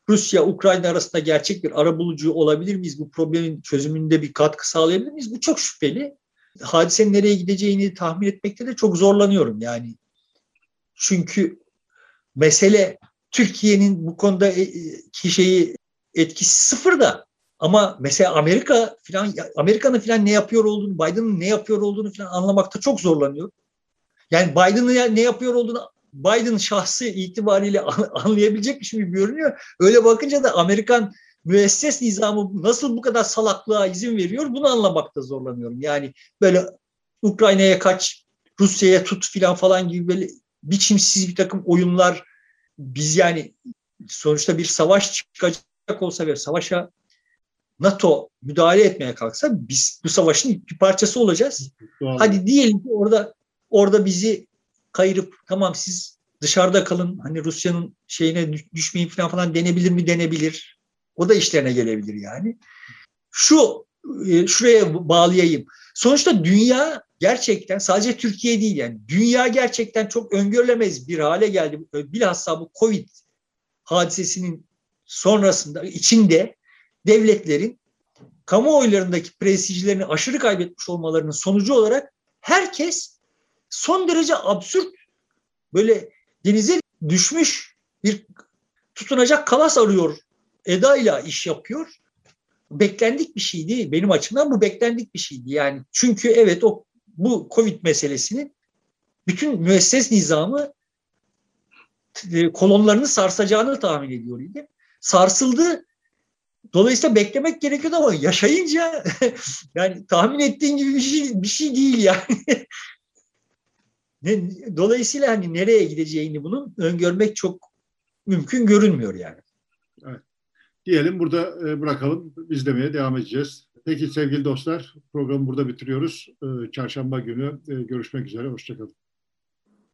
e, Rusya Ukrayna arasında gerçek bir arabulucu olabilir miyiz? Bu problemin çözümünde bir katkı sağlayabilir miyiz? Bu çok şüpheli. Hadisenin nereye gideceğini tahmin etmekte de çok zorlanıyorum yani. Çünkü mesele Türkiye'nin bu konuda ki şeyi etkisi sıfır da ama mesela Amerika filan Amerika'nın filan ne yapıyor olduğunu, Biden'ın ne yapıyor olduğunu filan anlamakta çok zorlanıyor. Yani Biden'ın ne yapıyor olduğunu Biden şahsı itibariyle anlayabilecek bir gibi görünüyor. Öyle bakınca da Amerikan müesses nizamı nasıl bu kadar salaklığa izin veriyor bunu anlamakta zorlanıyorum. Yani böyle Ukrayna'ya kaç, Rusya'ya tut filan falan gibi böyle biçimsiz bir takım oyunlar biz yani sonuçta bir savaş çıkacak olsa ve savaşa NATO müdahale etmeye kalksa biz bu savaşın bir parçası olacağız. Doğru. Hadi diyelim ki orada orada bizi kayırıp tamam siz dışarıda kalın hani Rusya'nın şeyine düşmeyin falan falan denebilir mi denebilir. O da işlerine gelebilir yani. Şu e, şuraya bağlayayım. Sonuçta dünya gerçekten sadece Türkiye değil yani dünya gerçekten çok öngörülemez bir hale geldi. Bilhassa bu Covid hadisesinin sonrasında içinde devletlerin kamuoylarındaki prestijlerini aşırı kaybetmiş olmalarının sonucu olarak herkes son derece absürt böyle denize düşmüş bir tutunacak kalas arıyor edayla iş yapıyor. Beklendik bir şeydi. Benim açımdan bu beklendik bir şeydi. Yani çünkü evet o bu Covid meselesinin bütün müesses nizamı e, kolonlarını sarsacağını tahmin ediyor. Sarsıldı. Dolayısıyla beklemek gerekiyordu ama yaşayınca [laughs] yani tahmin ettiğin gibi bir şey bir şey değil yani. [laughs] Dolayısıyla hani nereye gideceğini bunun öngörmek çok mümkün görünmüyor yani. Evet. Diyelim burada e, bırakalım. İzlemeye devam edeceğiz. Peki sevgili dostlar programı burada bitiriyoruz. E, çarşamba günü e, görüşmek üzere. Hoşçakalın.